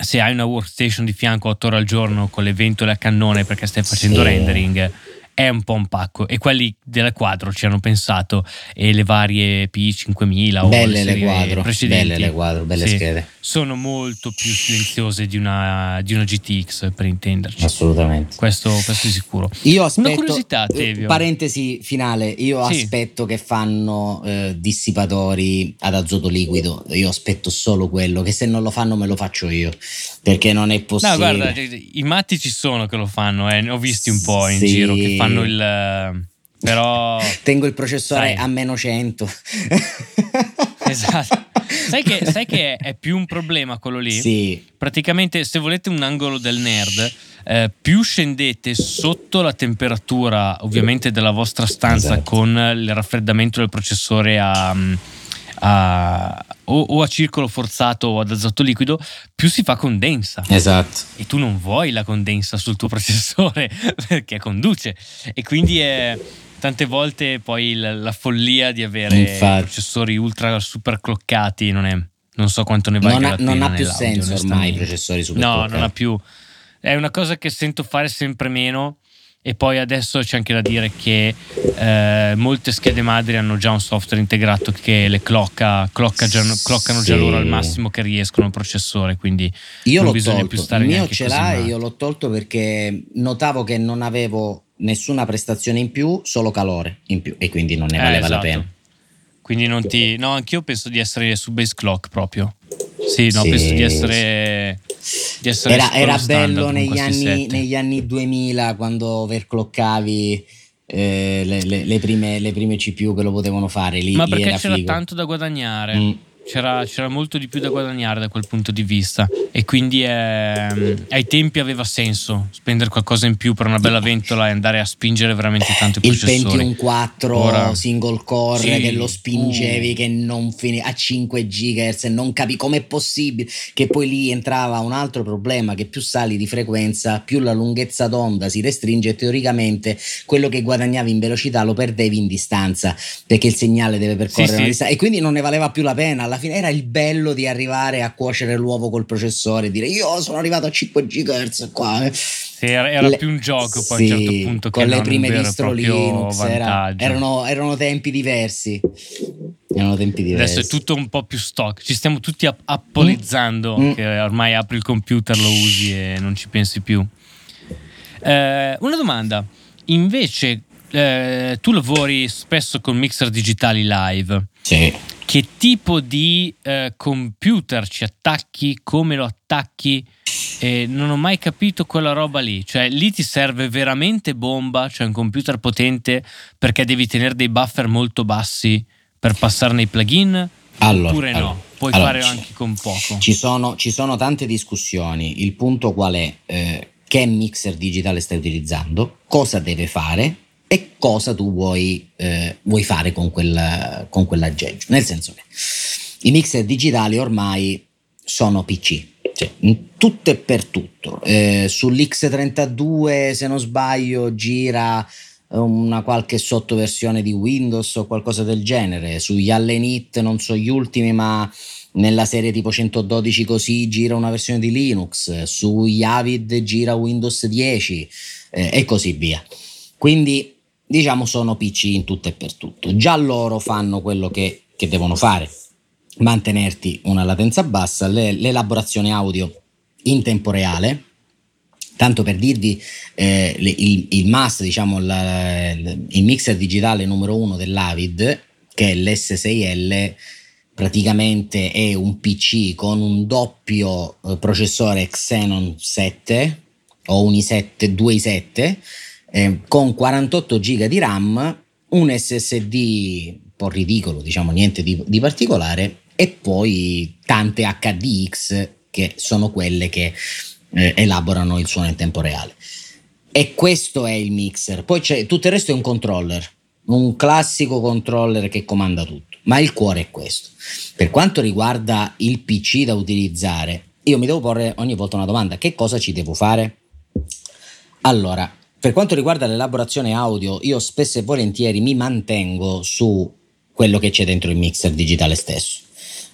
se hai una workstation di fianco 8 ore al giorno con le ventole a cannone perché stai facendo sì. rendering è un po' un pacco. E quelli della quadro ci hanno pensato e le varie P5000 o belle le quadro, belle le quadro, belle sì, schede. Sono molto più silenziose di una, di una GTX per intenderci. Assolutamente. Questo, questo è sicuro. Io aspetto, una curiosità eh, Tevio. parentesi finale. Io sì. aspetto che fanno eh, dissipatori ad azoto liquido. Io aspetto solo quello che se non lo fanno me lo faccio io perché non è possibile no guarda i matti ci sono che lo fanno eh, ne ho visti un po' in sì. giro che fanno il però tengo il processore sai. a meno 100 esatto. Sai che, sai che, è più un problema quello lì? Sì. Praticamente, se volete un angolo del nerd, eh, più scendete sotto la temperatura, ovviamente, della vostra stanza Esatto. con il raffreddamento del processore a. a- o, o a circolo forzato o ad azoto liquido, più si fa condensa. Esatto. E tu non vuoi la condensa sul tuo processore perché conduce. E quindi è tante volte poi la, la follia di avere Infatti. processori ultra super cloccati non, è, non so quanto ne valga Non ha, non ha più senso ormai i processori super No, cloccati. non ha più. È una cosa che sento fare sempre meno. E poi adesso c'è anche da dire che eh, molte schede madri hanno già un software integrato che le clocca, clocca già- cloccano già Sì. loro al massimo che riescono il processore. Quindi Io non l'ho bisogna tolto, più stare il mio ce l'ha e io l'ho tolto perché notavo che non avevo nessuna prestazione in più, solo calore in più e quindi non ne Eh, valeva la esatto. pena. Quindi non ti. No, anch'io penso di essere su base clock proprio. Sì, no, Sì, penso di essere. Di essere Era, era bello negli anni, negli anni 2000 quando overclockavi eh, le, le- le prime, le prime CPU che lo potevano fare. Lì, Ma lì perché era c'era figo. tanto da guadagnare. Mm. C'era, c'era molto di più da guadagnare da quel punto di vista. E quindi ehm, ai tempi aveva senso spendere qualcosa in più per una bella ventola e andare a spingere veramente tanto i Il processori. Pentium 4 Ora- single core Sì, che lo spingevi uh. che non finiva a 5 GHz e non capi com'è possibile che poi lì entrava un altro problema che più sali di frequenza più la lunghezza d'onda si restringe e teoricamente quello che guadagnavi in velocità lo perdevi in distanza perché il segnale deve percorrere Sì, una sì. distanza e quindi non ne valeva più la pena alla fine era il bello di arrivare a cuocere l'uovo col processore e dire io sono arrivato a 5 GHz qua eh." Sì, era, era Le- più un gioco poi a un certo sì, punto con le prime distro Linux era- erano, erano tempi diversi erano tempi diversi Adesso è tutto un po' più stock, ci stiamo tutti app- appolizzando Mm. che ormai apri il computer, lo usi e non ci pensi più. Eh, una domanda, invece eh, tu lavori spesso con mixer digitali live, sì. Che tipo di eh, computer ci attacchi, come lo attacchi? Eh, non ho mai capito quella roba lì, cioè lì ti serve veramente bomba, cioè un computer potente perché devi tenere dei buffer molto bassi per passarne i plugin Allora, oppure no, allora, puoi allora, fare anche con poco. Ci sono, ci sono tante discussioni. Il punto qual è? Eh, che mixer digitale stai utilizzando? Cosa deve fare? E cosa tu vuoi, eh, vuoi fare con, quel, con quell'aggeggio? Nel senso che i mixer digitali ormai sono PC, cioè in tutto e per tutto. Eh, sull'X32, se non sbaglio, gira una qualche sottoversione di Windows o qualcosa del genere. Sugli Allen It, non so gli ultimi, ma nella serie tipo 112 così gira una versione di Linux. Sugli Avid gira Windows 10 eh, e così via. Quindi diciamo sono PC in tutto e per tutto. Già loro fanno quello che, che devono fare, mantenerti una latenza bassa, le- l'elaborazione audio in tempo reale. Tanto per dirvi, eh, il, il must, diciamo, la- il il mixer digitale numero uno dell'Avid, che è l'S6L, praticamente è un PC con un doppio eh, processore Xenon 7 o un i7, due i7, eh, con 48 GB di RAM, un SSD un po' ridicolo, diciamo niente di, di particolare, e poi tante HDX che sono quelle che eh, elaborano il suono in tempo reale. E questo è il mixer. Poi c'è tutto il resto è un controller, un classico controller che comanda tutto. Ma il cuore è questo. Per quanto riguarda il PC da utilizzare, io mi devo porre ogni volta una domanda: che cosa ci devo fare? Allora, per quanto riguarda l'elaborazione audio, io spesso e volentieri mi mantengo su quello che c'è dentro il mixer digitale stesso.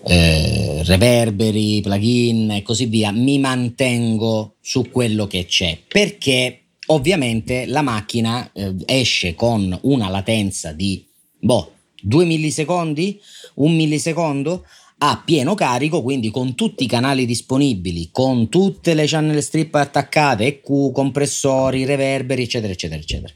Eh, reverberi, plugin e così via, mi mantengo su quello che c'è perché ovviamente la macchina eh, esce con una latenza di boh, 2 millisecondi, un millisecondo a pieno carico, quindi con tutti i canali disponibili, con tutte le channel strip attaccate, EQ, compressori, reverberi, eccetera, eccetera, eccetera.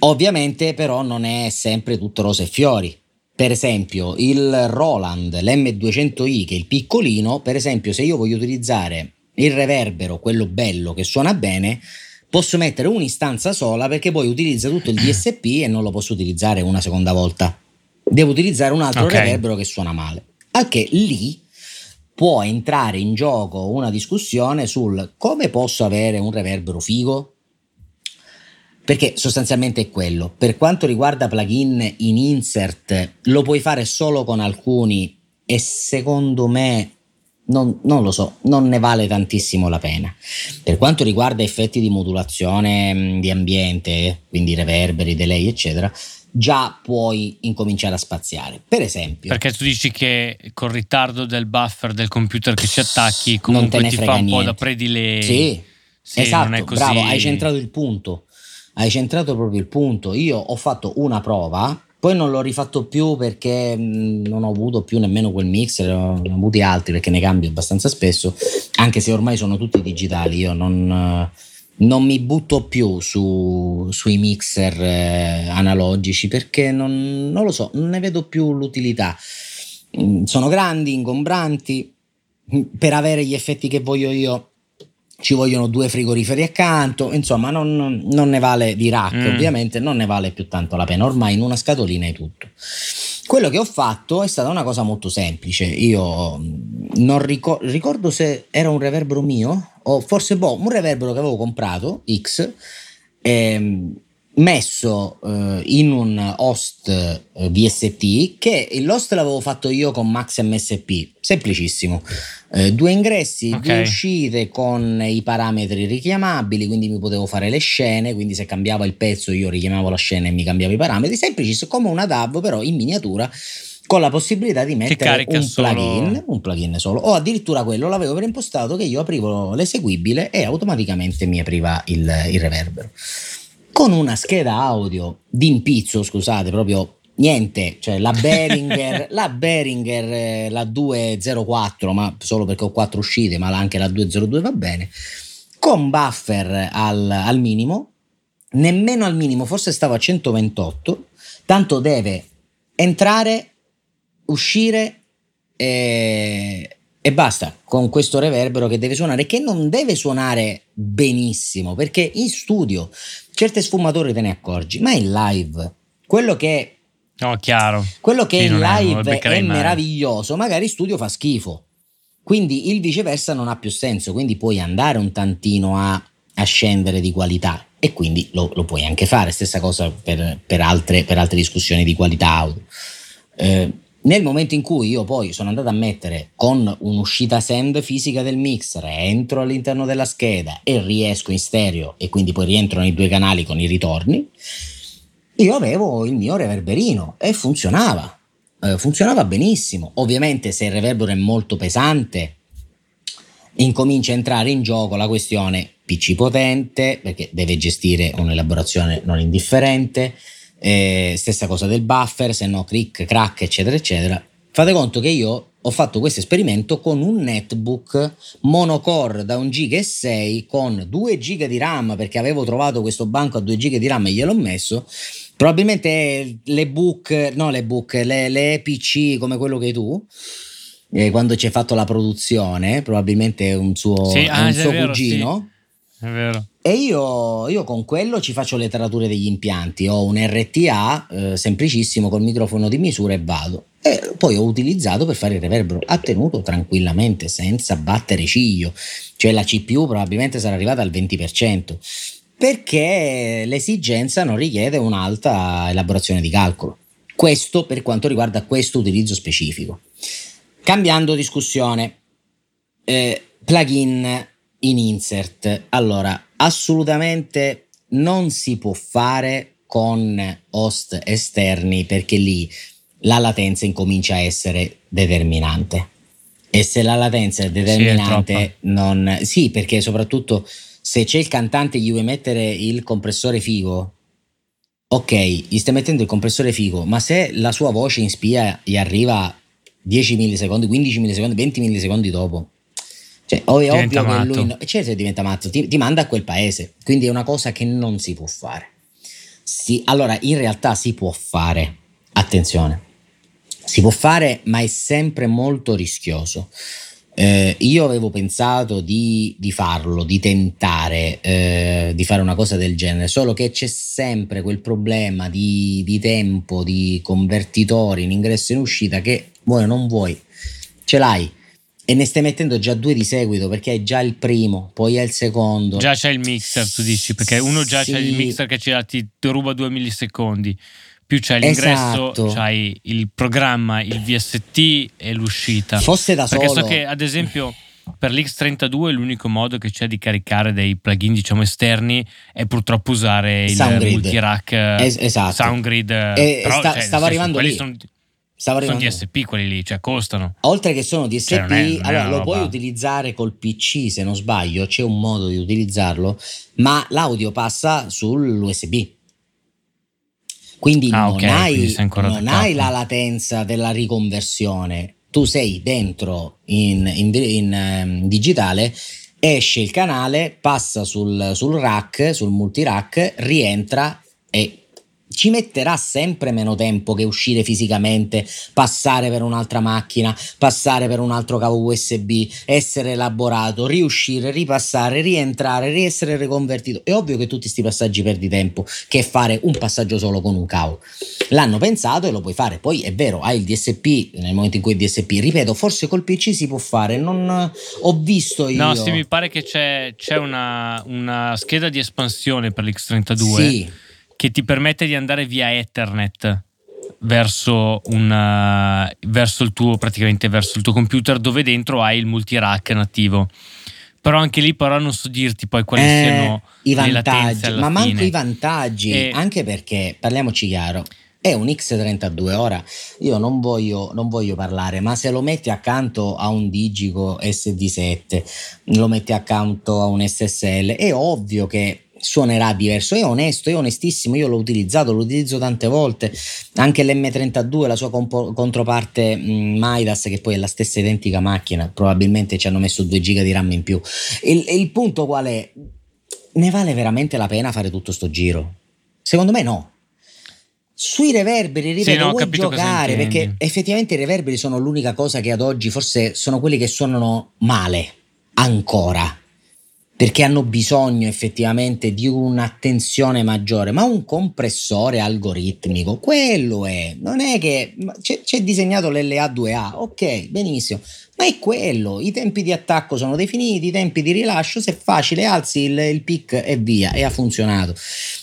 Ovviamente però non è sempre tutto rose e fiori. Per esempio il Roland, l'M200i che è il piccolino, per esempio se io voglio utilizzare il reverbero, quello bello che suona bene, posso mettere un'istanza sola perché poi utilizza tutto il DSP e non lo posso utilizzare una seconda volta. devo utilizzare un altro okay. reverbero che suona male. Al che lì può entrare in gioco una discussione sul come posso avere un reverbero figo, perché sostanzialmente è quello. Per quanto riguarda plugin in insert, lo puoi fare solo con alcuni e secondo me non, non, lo so, non ne vale tantissimo la pena. Per quanto riguarda effetti di modulazione di ambiente, quindi reverberi, delay, eccetera, già puoi incominciare a spaziare. Per esempio, perché tu dici che col ritardo del buffer del computer che ci attacchi, comunque ti fa un niente. po' da predelay. Sì, sì esatto, bravo, hai centrato il punto. Hai centrato proprio il punto. Io ho fatto una prova poi non l'ho rifatto più perché non ho avuto più nemmeno quel mixer, ne ho avuti altri perché ne cambio abbastanza spesso, anche se ormai sono tutti digitali, io non, non mi butto più su, sui mixer eh, analogici perché non, non, lo so, non ne vedo più l'utilità. Mm, sono grandi, ingombranti, per avere gli effetti che voglio io ci vogliono due frigoriferi accanto, insomma non, non ne vale di rack mm. ovviamente, non ne vale più tanto la pena, ormai in una scatolina è tutto. Quello che ho fatto è stata una cosa molto semplice, io non ricor- ricordo se era un reverbero mio o forse boh, un reverbero che avevo comprato, X, ehm, messo eh, in un host eh, VST che l'host l'avevo fatto io con Max MSP, semplicissimo. Eh, due ingressi, okay. due uscite con i parametri richiamabili, quindi mi potevo fare le scene, quindi se cambiava il pezzo io richiamavo la scena e mi cambiavo i parametri, semplicissimo come una DAV però in miniatura con la possibilità di mettere un plugin, solo... un plugin solo, o addirittura quello l'avevo preimpostato che io aprivo l'eseguibile e automaticamente mi apriva il, il reverbero con una scheda audio di impizzo, scusate, proprio niente, cioè la Behringer, la Behringer, eh, la 204, ma solo perché ho quattro uscite, ma anche la 202 va bene, con buffer al, al minimo, nemmeno al minimo, forse stavo a 128, tanto deve entrare, uscire e, e basta con questo reverbero che deve suonare, che non deve suonare benissimo, perché in studio certe sfumature te ne accorgi, ma in live, quello che No, chiaro. Quello che sì, in live è, è meraviglioso, magari in studio fa schifo. Quindi il viceversa non ha più senso, quindi puoi andare un tantino a, a scendere di qualità e quindi lo, lo, puoi anche fare. Stessa cosa per, per, altre, per altre, discussioni di qualità audio. Eh, nel momento in cui io poi sono andato a mettere con un'uscita send fisica del mixer, entro all'interno della scheda e riesco in stereo e quindi poi rientro nei due canali con i ritorni, io avevo il mio reverberino e funzionava. Eh, funzionava benissimo. Ovviamente se il reverbero è molto pesante, incomincia a entrare in gioco la questione PC potente, perché deve gestire un'elaborazione non indifferente, eh, stessa cosa del buffer, se no crick, crack, eccetera, eccetera. Fate conto che io ho fatto questo esperimento con un netbook monocore da 1 giga e 6 con 2 giga di RAM perché avevo trovato questo banco a 2 giga di RAM e gliel'ho messo. Probabilmente le book, no le book, le, le PC come quello che hai tu, eh, quando ci hai fatto la produzione, probabilmente un suo, sì, ah, un suo vero, cugino. Sì. È vero. E io, io, con quello ci faccio le tarature degli impianti. Ho un RTA eh, semplicissimo col microfono di misura e vado. E poi ho utilizzato per fare il reverbero. Ha tenuto tranquillamente, senza battere ciglio. Cioè la CPU probabilmente sarà arrivata al 20%. Perché l'esigenza non richiede un'alta elaborazione di calcolo. Questo per quanto riguarda questo utilizzo specifico. Cambiando discussione, eh, plugin in insert. Allora, assolutamente non si può fare con host esterni perché lì la latenza incomincia a essere determinante. E se la latenza è determinante, sì, è non. Sì, perché soprattutto se c'è il cantante gli vuoi mettere il compressore figo, ok, gli stai mettendo il compressore figo, ma se la sua voce in spia gli arriva 10 millisecondi, 15 millisecondi, 20 millisecondi dopo, cioè, o è diventa ovvio matto. che lui. certo, diventa matto, ti, ti, manda a quel paese. Quindi è una cosa che non si può fare. Si, allora, in realtà si può fare. Attenzione, si può fare, ma è sempre molto rischioso. Eh, io avevo pensato di, di farlo, di tentare eh, di fare una cosa del genere, solo che c'è sempre quel problema di, di tempo, di convertitori in ingresso e in uscita che vuoi o non vuoi, ce l'hai e ne stai mettendo già due di seguito perché hai già il primo, poi hai il secondo. Già c'è il mixer, tu dici, perché uno già sì. c'è il mixer che ci, ti ruba due millisecondi più c'è l'ingresso, esatto. c'hai il programma, il VST e l'uscita. Fosse da Perché solo. so che ad esempio per l'X32 l'unico modo che c'è di caricare dei plugin diciamo esterni è purtroppo usare il Soundgrid. multirack es- esatto. Soundgrid. E però, sta, cioè, stavo arrivando lì. Sono, Stavo sono DSP quelli lì, cioè costano. Oltre che sono DSP, cioè, non è, non allora lo puoi utilizzare col PC se non sbaglio, c'è un modo di utilizzarlo, ma l'audio passa sull'USB. Quindi ah, non, okay, hai, quindi non hai, la latenza della riconversione. Tu sei dentro in, in, in um, digitale, esce il canale, passa sul, sul rack, sul multirack, rientra e ci metterà sempre meno tempo che uscire fisicamente, passare per un'altra macchina, passare per un altro cavo USB, essere elaborato, riuscire, ripassare, rientrare, riessere riconvertito. È ovvio che tutti questi passaggi perdi tempo che fare un passaggio solo con un cavo. L'hanno pensato e lo puoi fare. Poi è vero, hai il DSP nel momento in cui il DSP, ripeto, forse col PC si può fare. Non ho visto io. No, sì, mi pare che c'è, c'è una, una scheda di espansione per l'X32. Sì che ti permette di andare via Ethernet verso, una, verso il tuo praticamente verso il tuo computer dove dentro hai il multirack nativo però anche lì però non so dirti poi quali eh, siano i vantaggi ma manco fine. i vantaggi E- anche perché parliamoci chiaro è un X32 ora io non voglio, non voglio parlare ma se lo metti accanto a un Digico SD7 lo metti accanto a un SSL è ovvio che suonerà diverso. È onesto, è onestissimo. Io l'ho utilizzato, lo utilizzo tante volte. Anche l'M32, la sua compo- controparte mh, Midas, che poi è la stessa identica macchina, probabilmente ci hanno messo 2 giga di RAM in più. Il, il punto qual è? Ne vale veramente la pena fare tutto sto giro? Secondo me no. Sui reverberi, ripeto, Sì, no, vuoi giocare perché effettivamente i reverberi sono l'unica cosa che ad oggi forse sono quelli che suonano male ancora perché hanno bisogno effettivamente di un'attenzione maggiore, ma un compressore algoritmico, quello è, non è che c'è, c'è disegnato l'LA2A, ok, benissimo, ma è quello, i tempi di attacco sono definiti, i tempi di rilascio, se è facile alzi il, il pick e via, e ha funzionato,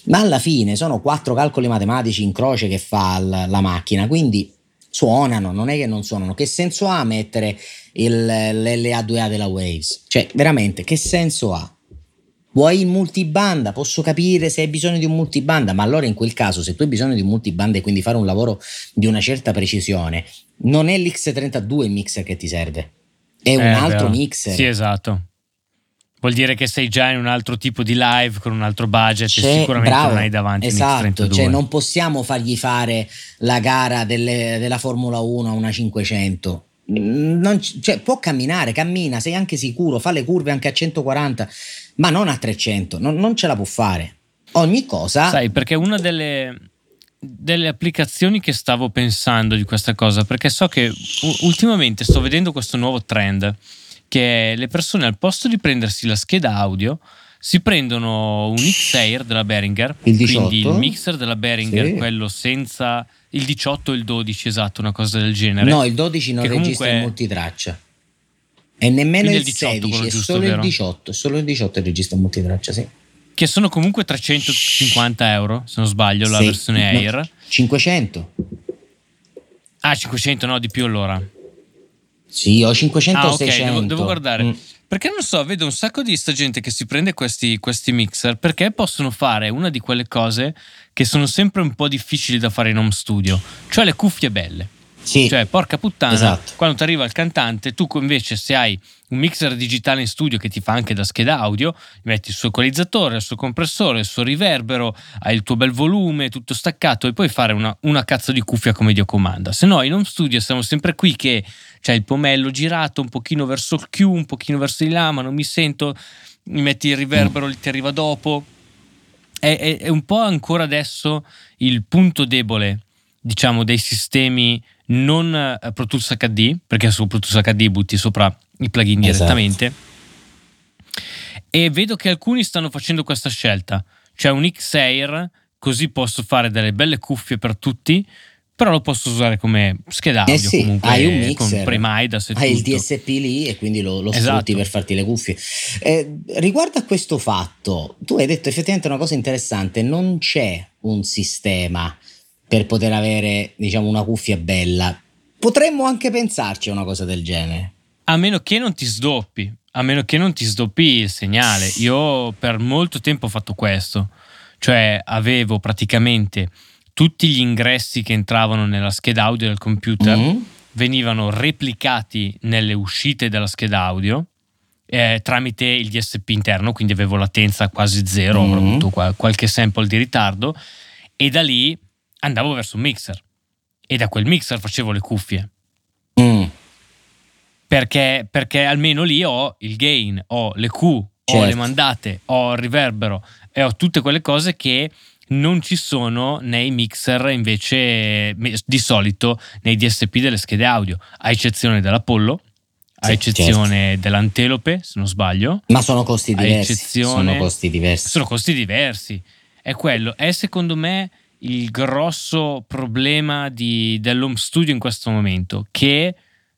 ma alla fine sono quattro calcoli matematici in croce che fa la, la macchina, quindi suonano, non è che non suonano, che senso ha mettere il, l'LA2A della Waves? Cioè, veramente, che senso ha? Vuoi il multibanda? Posso capire se hai bisogno di un multibanda, ma allora in quel caso, se tu hai bisogno di un multibanda e quindi fare un lavoro di una certa precisione, non è l'X32 il mixer che ti serve, è un Eh, altro vero. mixer. Sì, esatto. Vuol dire che sei già in un altro tipo di live con un altro budget e C'è- sicuramente bravo, non hai davanti esatto, X32. cioè non possiamo fargli fare la gara delle- della Formula 1 a una 500. Mm, non cioè, può camminare, cammina, sei anche sicuro, fa le curve anche a 140, ma non a 300, non, non ce la può fare. Ogni cosa Sai, perché una delle, delle applicazioni che stavo pensando di questa cosa, perché so che ultimamente sto vedendo questo nuovo trend, che le persone al posto di prendersi la scheda audio si prendono un X-Air della Behringer, Il 18? quindi il mixer della Behringer, Sì. quello senza il 18 e il 12, esatto, una cosa del genere. No, il 12 non registra comunque- il multitraccia. E nemmeno il il 18 16, quello è giusto, solo il vero? 18, è solo il 18 che registra il multitraccia, sì. Che sono comunque 350 euro, se non sbaglio, la Sì, versione no, Air. 500. Ah, 500 no, di più allora. Sì, ho 500 Ah, o ok, 600. devo, devo guardare. Mm. Perché non so, vedo un sacco di sta gente che si prende questi, questi mixer perché possono fare una di quelle cose che sono sempre un po' difficili da fare in home studio, cioè le cuffie belle. Sì, Cioè, porca puttana, Esatto. quando ti arriva il cantante, tu invece se hai un mixer digitale in studio che ti fa anche da scheda audio, metti il suo equalizzatore, il suo compressore, il suo riverbero, hai il tuo bel volume, tutto staccato e puoi fare una, una cazzo di cuffia come Dio comanda. Se no, in home studio siamo sempre qui che c'è il pomello girato un pochino verso il Q, un pochino verso di là, ma non mi sento, mi metti il riverbero, ti arriva dopo. È, è- è un po' ancora adesso il punto debole, diciamo, dei sistemi non eh, Pro Tools HD, perché su Pro Tools HD butti sopra i plugin direttamente. Esatto. E vedo che alcuni stanno facendo questa scelta. C'è un X-Air, così posso fare delle belle cuffie per tutti, però lo posso usare come scheda audio eh sì, comunque hai un mixer, con Premidas hai tutto. il DSP lì e quindi lo, lo esatto. per farti le cuffie. Eh, riguardo a questo fatto tu hai detto effettivamente una cosa interessante non c'è un sistema per poter avere diciamo una cuffia bella. Potremmo anche pensarci a una cosa del genere. A meno che non ti sdoppi a meno che non ti sdoppi il segnale. Io per molto tempo ho fatto questo cioè avevo praticamente tutti gli ingressi che entravano nella scheda audio del computer mm-hmm. venivano replicati nelle uscite della scheda audio eh, tramite il DSP interno, quindi avevo latenza quasi zero, mm-hmm. avrò avuto qua, qualche sample di ritardo e da lì andavo verso un mixer e da quel mixer facevo le cuffie. Mm. Perché, perché almeno lì ho il gain, ho le Q, certo. ho le certo. mandate, ho il riverbero e ho tutte quelle cose che non ci sono nei mixer invece di solito nei DSP delle schede audio, a eccezione dell'Apollo, a eccezione certo. dell'Antelope, se non sbaglio. Ma sono costi diversi. Sono costi diversi. Sono costi diversi. È quello. È secondo me il grosso problema di, dell'home studio in questo momento, che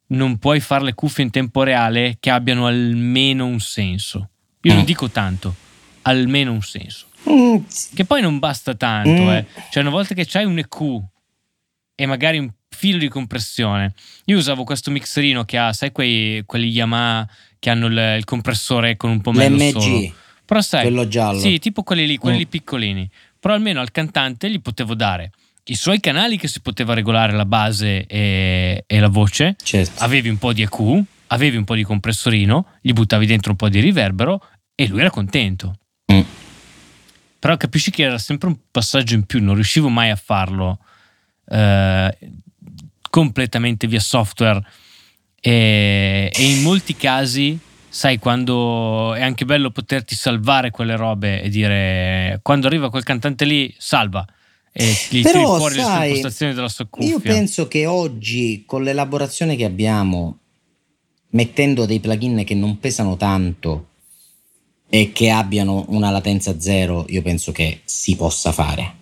non puoi fare le cuffie in tempo reale che abbiano almeno un senso. Io mm. non dico tanto, almeno un senso. Mm. Che poi non basta tanto, mm. eh. Cioè, una volta che c'hai un EQ e magari un filo di compressione. Io usavo questo mixerino che ha, sai, quei, quelli Yamaha che hanno il, il compressore con un po' meno solo. Però sai, quello giallo. Sì, tipo quelli lì, quelli mm. piccolini. Però almeno al cantante gli potevo dare i suoi canali che si poteva regolare la base e, e la voce. Certo. Avevi un po' di EQ, avevi un po' di compressorino, gli buttavi dentro un po' di riverbero e lui era contento. Mm. Però capisci che era sempre un passaggio in più, non riuscivo mai a farlo eh, completamente via software. E, e, in molti casi, sai, quando è anche bello poterti salvare quelle robe e dire quando arriva quel cantante lì, salva. E gli Però, tiri fuori sai, le impostazioni della sua cuffia. Io penso che oggi, con l'elaborazione che abbiamo, mettendo dei plugin che non pesano tanto e che abbiano una latenza zero, io penso che si possa fare.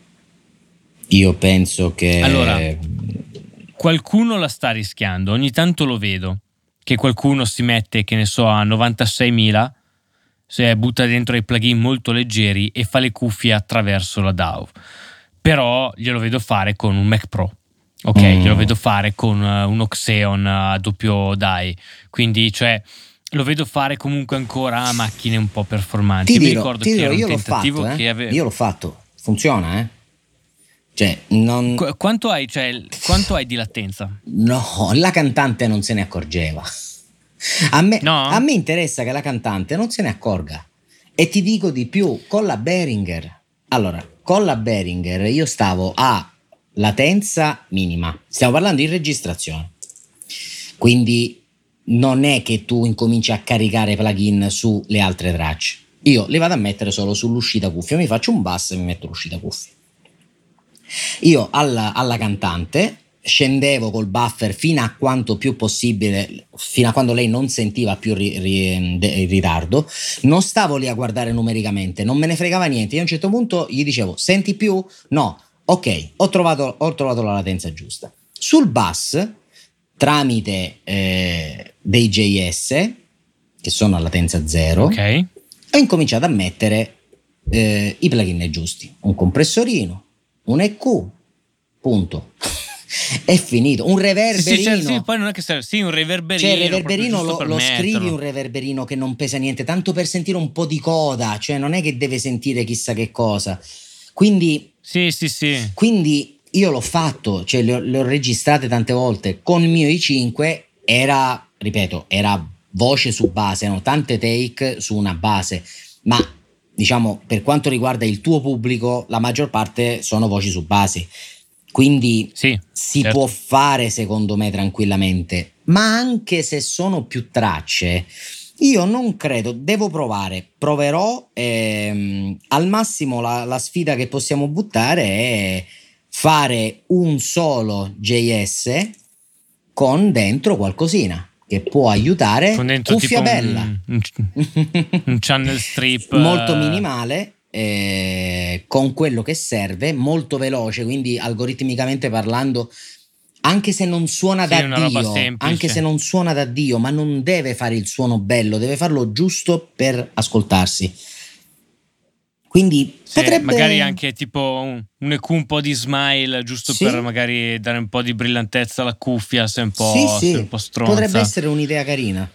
Io penso che... Allora, qualcuno la sta rischiando, ogni tanto lo vedo, che qualcuno si mette, che ne so, a 96.000, se butta dentro i plugin molto leggeri e fa le cuffie attraverso la DAW. Però glielo vedo fare con un Mac Pro. Ok, mm. glielo vedo fare con uh, un Oxeon a doppio DAI. Quindi, cioè, lo vedo fare comunque ancora a macchine un po' performanti. Ti dirò, mi ricordo che era un tentativo fatto, eh? che aveva. Io l'ho fatto, funziona, eh? Cioè, non... Qu- quanto, hai, cioè, quanto hai di latenza? No, la cantante non se ne accorgeva. A me, no? a me interessa che la cantante non se ne accorga. E ti dico di più, con la Behringer. Allora, con la Behringer io stavo a latenza minima. Stiamo parlando di registrazione. Quindi non è che tu incominci a caricare plugin sulle altre tracce. Io li vado a mettere solo sull'uscita cuffia, mi faccio un basso e mi metto l'uscita cuffia. Io alla, alla cantante scendevo col buffer fino a quanto più possibile, fino a quando lei non sentiva più ri, ri, de, ritardo, non stavo lì a guardare numericamente, non me ne fregava niente. Io a un certo punto gli dicevo: Senti più? No, ok, ho trovato, ho trovato la latenza giusta. Sul bus tramite eh, dei JS che sono a latenza zero okay. ho incominciato a mettere eh, i plugin giusti. Un compressorino un EQ punto. È finito. Un reverberino sì, cioè, sì, poi non è che serve sì un reverberino cioè il reverberino lo, lo scrivi un reverberino che non pesa niente tanto per sentire un po' di coda cioè non è che deve sentire chissà che cosa. Quindi sì sì sì. quindi io l'ho fatto, cioè le ho, le ho registrate tante volte con il mio i5, era, ripeto, era voce su base, erano tante take su una base, ma diciamo per quanto riguarda il tuo pubblico, la maggior parte sono voci su base. Quindi sì, si certo. può fare secondo me tranquillamente, ma anche se sono più tracce, io non credo, devo provare, proverò. Ehm, al massimo la, la sfida che possiamo buttare è fare un solo JS con dentro qualcosina. che può aiutare. Con dentro Cuffia bella. un, un, channel strip molto eh, minimale. eh, con quello che serve, molto veloce, quindi algoritmicamente parlando, anche se non suona Sì, da Dio, anche se non suona da Dio, ma non deve fare il suono bello, deve farlo giusto per ascoltarsi. Quindi sì, potrebbe magari anche tipo un, un EQ un po' di smile, giusto Sì. per magari dare un po' di brillantezza alla cuffia, se è un po', Sì, se un po' stronza. potrebbe essere un'idea carina.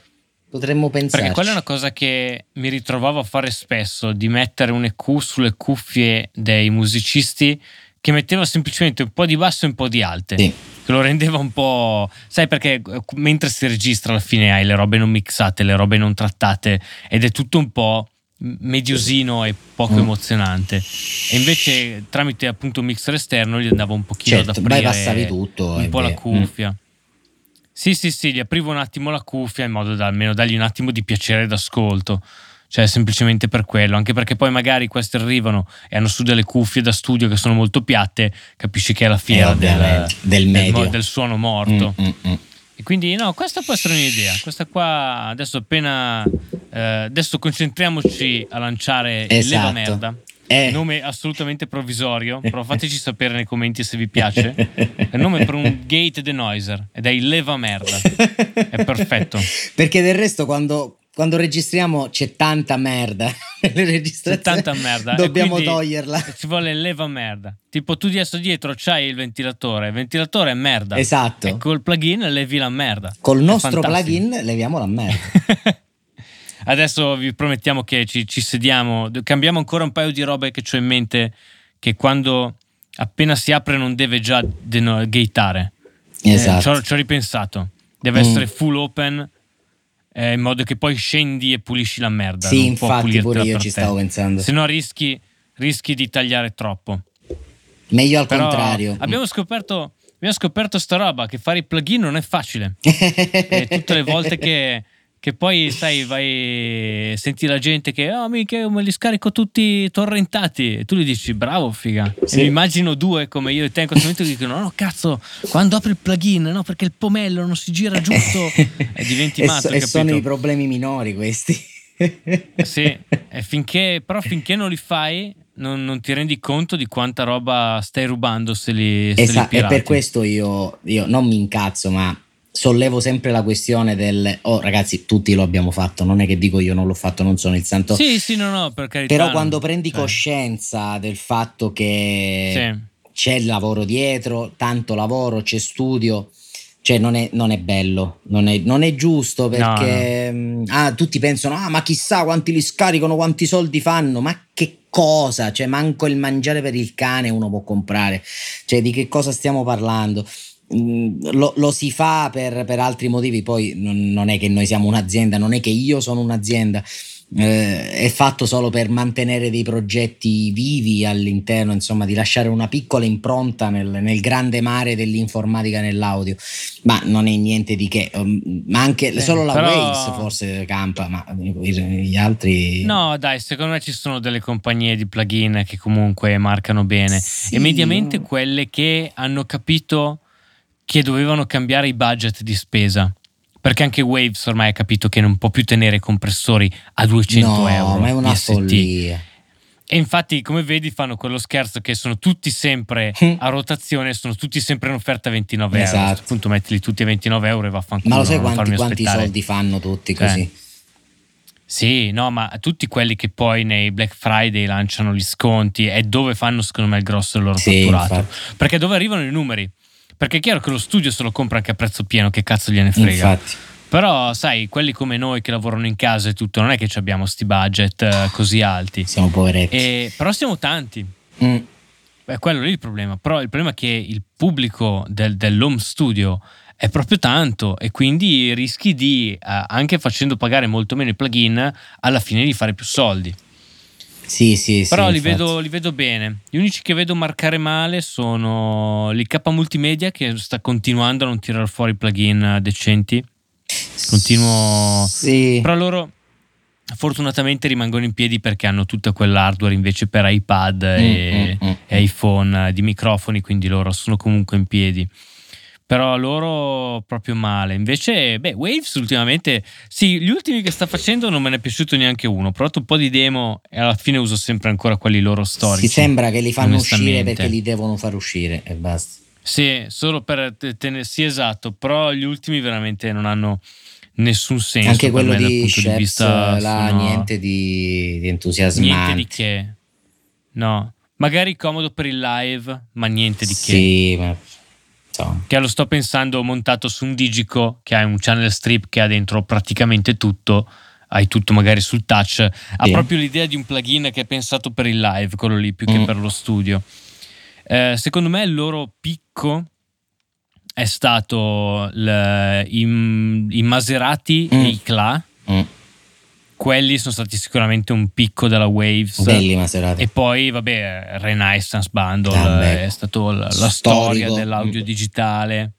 Potremmo pensarci. Perché quella è una cosa che mi ritrovavo a fare spesso, di mettere un EQ sulle cuffie dei musicisti che metteva semplicemente un po' di basso e un po' di alte. Sì. Che lo rendeva un po'. Sai perché eh, mentre si registra alla fine hai le robe non mixate, le robe non trattate ed è tutto un po' mediosino e poco Mm. emozionante. E invece tramite appunto un mixer esterno gli andava un pochino Certo, ad aprire bypassavi tutto, un po' la vero. cuffia. Sì, sì, sì, gli aprivo un attimo la cuffia in modo da almeno dargli un attimo di piacere d'ascolto. Cioè, semplicemente per quello, anche perché poi magari questi arrivano e hanno su delle cuffie da studio che sono molto piatte, capisci che è la fiera Eh, del, del medio. del suono morto. Mm, mm, mm. E quindi, no, questa può essere un'idea. Questa qua, adesso appena. eh, adesso concentriamoci a lanciare il Esatto. Leva Merda. Eh. Nome assolutamente provvisorio, però fateci sapere nei commenti se vi piace. È il nome per un gate denoiser ed è il Leva Merda. È perfetto. Perché del resto quando, quando registriamo c'è tanta merda. C'è tanta merda. Dobbiamo toglierla. Ci vuole leva merda. Tipo, tu adesso dietro c'hai il ventilatore. Il ventilatore è merda. Esatto. E col plugin levi la merda. Col È nostro fantastico. plugin leviamo la merda. Adesso vi promettiamo che ci, ci sediamo, cambiamo ancora un paio di robe che ho in mente che quando appena si apre non deve già gateare. Eh, Esatto. ci, ho, ci ho ripensato. Deve Mm. essere full open eh, in modo che poi scendi e pulisci la merda. Sì, infatti pure io ci te. stavo pensando. Se no rischi, rischi di tagliare troppo. Meglio al Però contrario. Abbiamo scoperto, abbiamo scoperto sta roba che fare i plugin non è facile. E tutte le volte che, che poi sai, vai, senti la gente che oh, mica io me li scarico tutti torrentati. E tu gli dici bravo, figa. Sì. E mi immagino due come io e te in questo momento che dicono: No, cazzo, quando apri il plugin, no, perché il pomello non si gira giusto. e diventi E matto. so- e sono i problemi minori questi. Sì, e finché, però finché non li fai, non, non ti rendi conto di quanta roba stai rubando se li, se li Esatto, e pirati. per questo io, io non mi incazzo, ma sollevo sempre la questione del oh ragazzi, tutti lo abbiamo fatto, non è che dico io non l'ho fatto, non sono il santo. Sì, sì, no, no, per carità. Però no. quando prendi Cioè, coscienza del fatto che sì. c'è il lavoro dietro, tanto lavoro, c'è studio, cioè non è, non è bello, non è, non è giusto perché mh, ah, tutti pensano, ah ma chissà quanti li scaricano, quanti soldi fanno, ma che cosa? Cioè manco il mangiare per il cane uno può comprare, cioè di che cosa stiamo parlando? Lo, lo si fa per, per altri motivi, poi non, non è che noi siamo un'azienda, non è che io sono un'azienda, eh, è fatto solo per mantenere dei progetti vivi all'interno, insomma, di lasciare una piccola impronta nel, nel grande mare dell'informatica nell'audio, ma non è niente di che, um, ma anche Sì, solo la però- Waze forse campa, ma gli altri... No, dai, secondo me ci sono delle compagnie di plugin che comunque marcano bene. Sì, e mediamente quelle che hanno capito che dovevano cambiare i budget di spesa. Perché anche Waves ormai ha capito che non può più tenere compressori a 200 no, euro. ma è una PST. follia. E infatti, come vedi, fanno quello scherzo che sono tutti sempre a rotazione, sono tutti sempre in offerta a 29 euro. A Esatto. questo punto mettili tutti a 29 euro e vaffanculo. Ma lo sai quanti, quanti soldi fanno tutti Cioè, così? Sì, no, ma tutti quelli che poi nei Black Friday lanciano gli sconti è dove fanno secondo me il grosso del loro Sì, fatturato. Perché dove arrivano i numeri? Perché è chiaro che lo studio se lo compra anche a prezzo pieno, che cazzo gliene frega. Infatti. Però, sai, quelli come noi che lavorano in casa e tutto, non è che ci abbiamo sti budget eh, così alti. Siamo poveretti. E- però siamo tanti. Mm. È quello lì il problema. Però il problema è che il pubblico del, dell'home studio è proprio tanto e quindi rischi di, eh, anche facendo pagare molto meno i plugin, alla fine di fare più soldi. Sì, sì, Però sì, li, vedo, li vedo bene. Gli unici che vedo marcare male sono l'IK Multimedia che sta continuando a non tirare fuori plugin decenti. Continuo... Sì. Però loro fortunatamente rimangono in piedi perché hanno tutta quell'hardware invece per iPad e, Mm, mm, mm, e iPhone eh, di microfoni, quindi loro sono comunque in piedi. Però loro proprio male. Invece, beh, Waves ultimamente, sì, gli ultimi che sta facendo non me ne è piaciuto neanche uno. Ho provato un po' di demo e alla fine uso sempre ancora quelli loro storici. Si sembra che li fanno uscire perché li devono far uscire e basta. Sì, solo per tenere, sì, esatto, però gli ultimi veramente non hanno nessun senso. Anche quello di Sheps, di vista, là, sono... niente di, di entusiasmante. Niente di che. No, magari comodo per il live, ma niente di che. Sì, ma che lo sto pensando montato su un Digico che ha un channel strip che ha dentro praticamente tutto. Hai tutto magari sul touch. Ha sì. proprio l'idea di un plugin che è pensato per il live, quello lì, più mm. che per lo studio. Eh, secondo me il loro picco è stato il, i, i, Maserati mm. e i Cla. Mm quelli sono stati sicuramente un picco della Waves. Belli Maserati. E poi, vabbè, Renaissance Bundle ah, è stato la, la storia dell'audio digitale.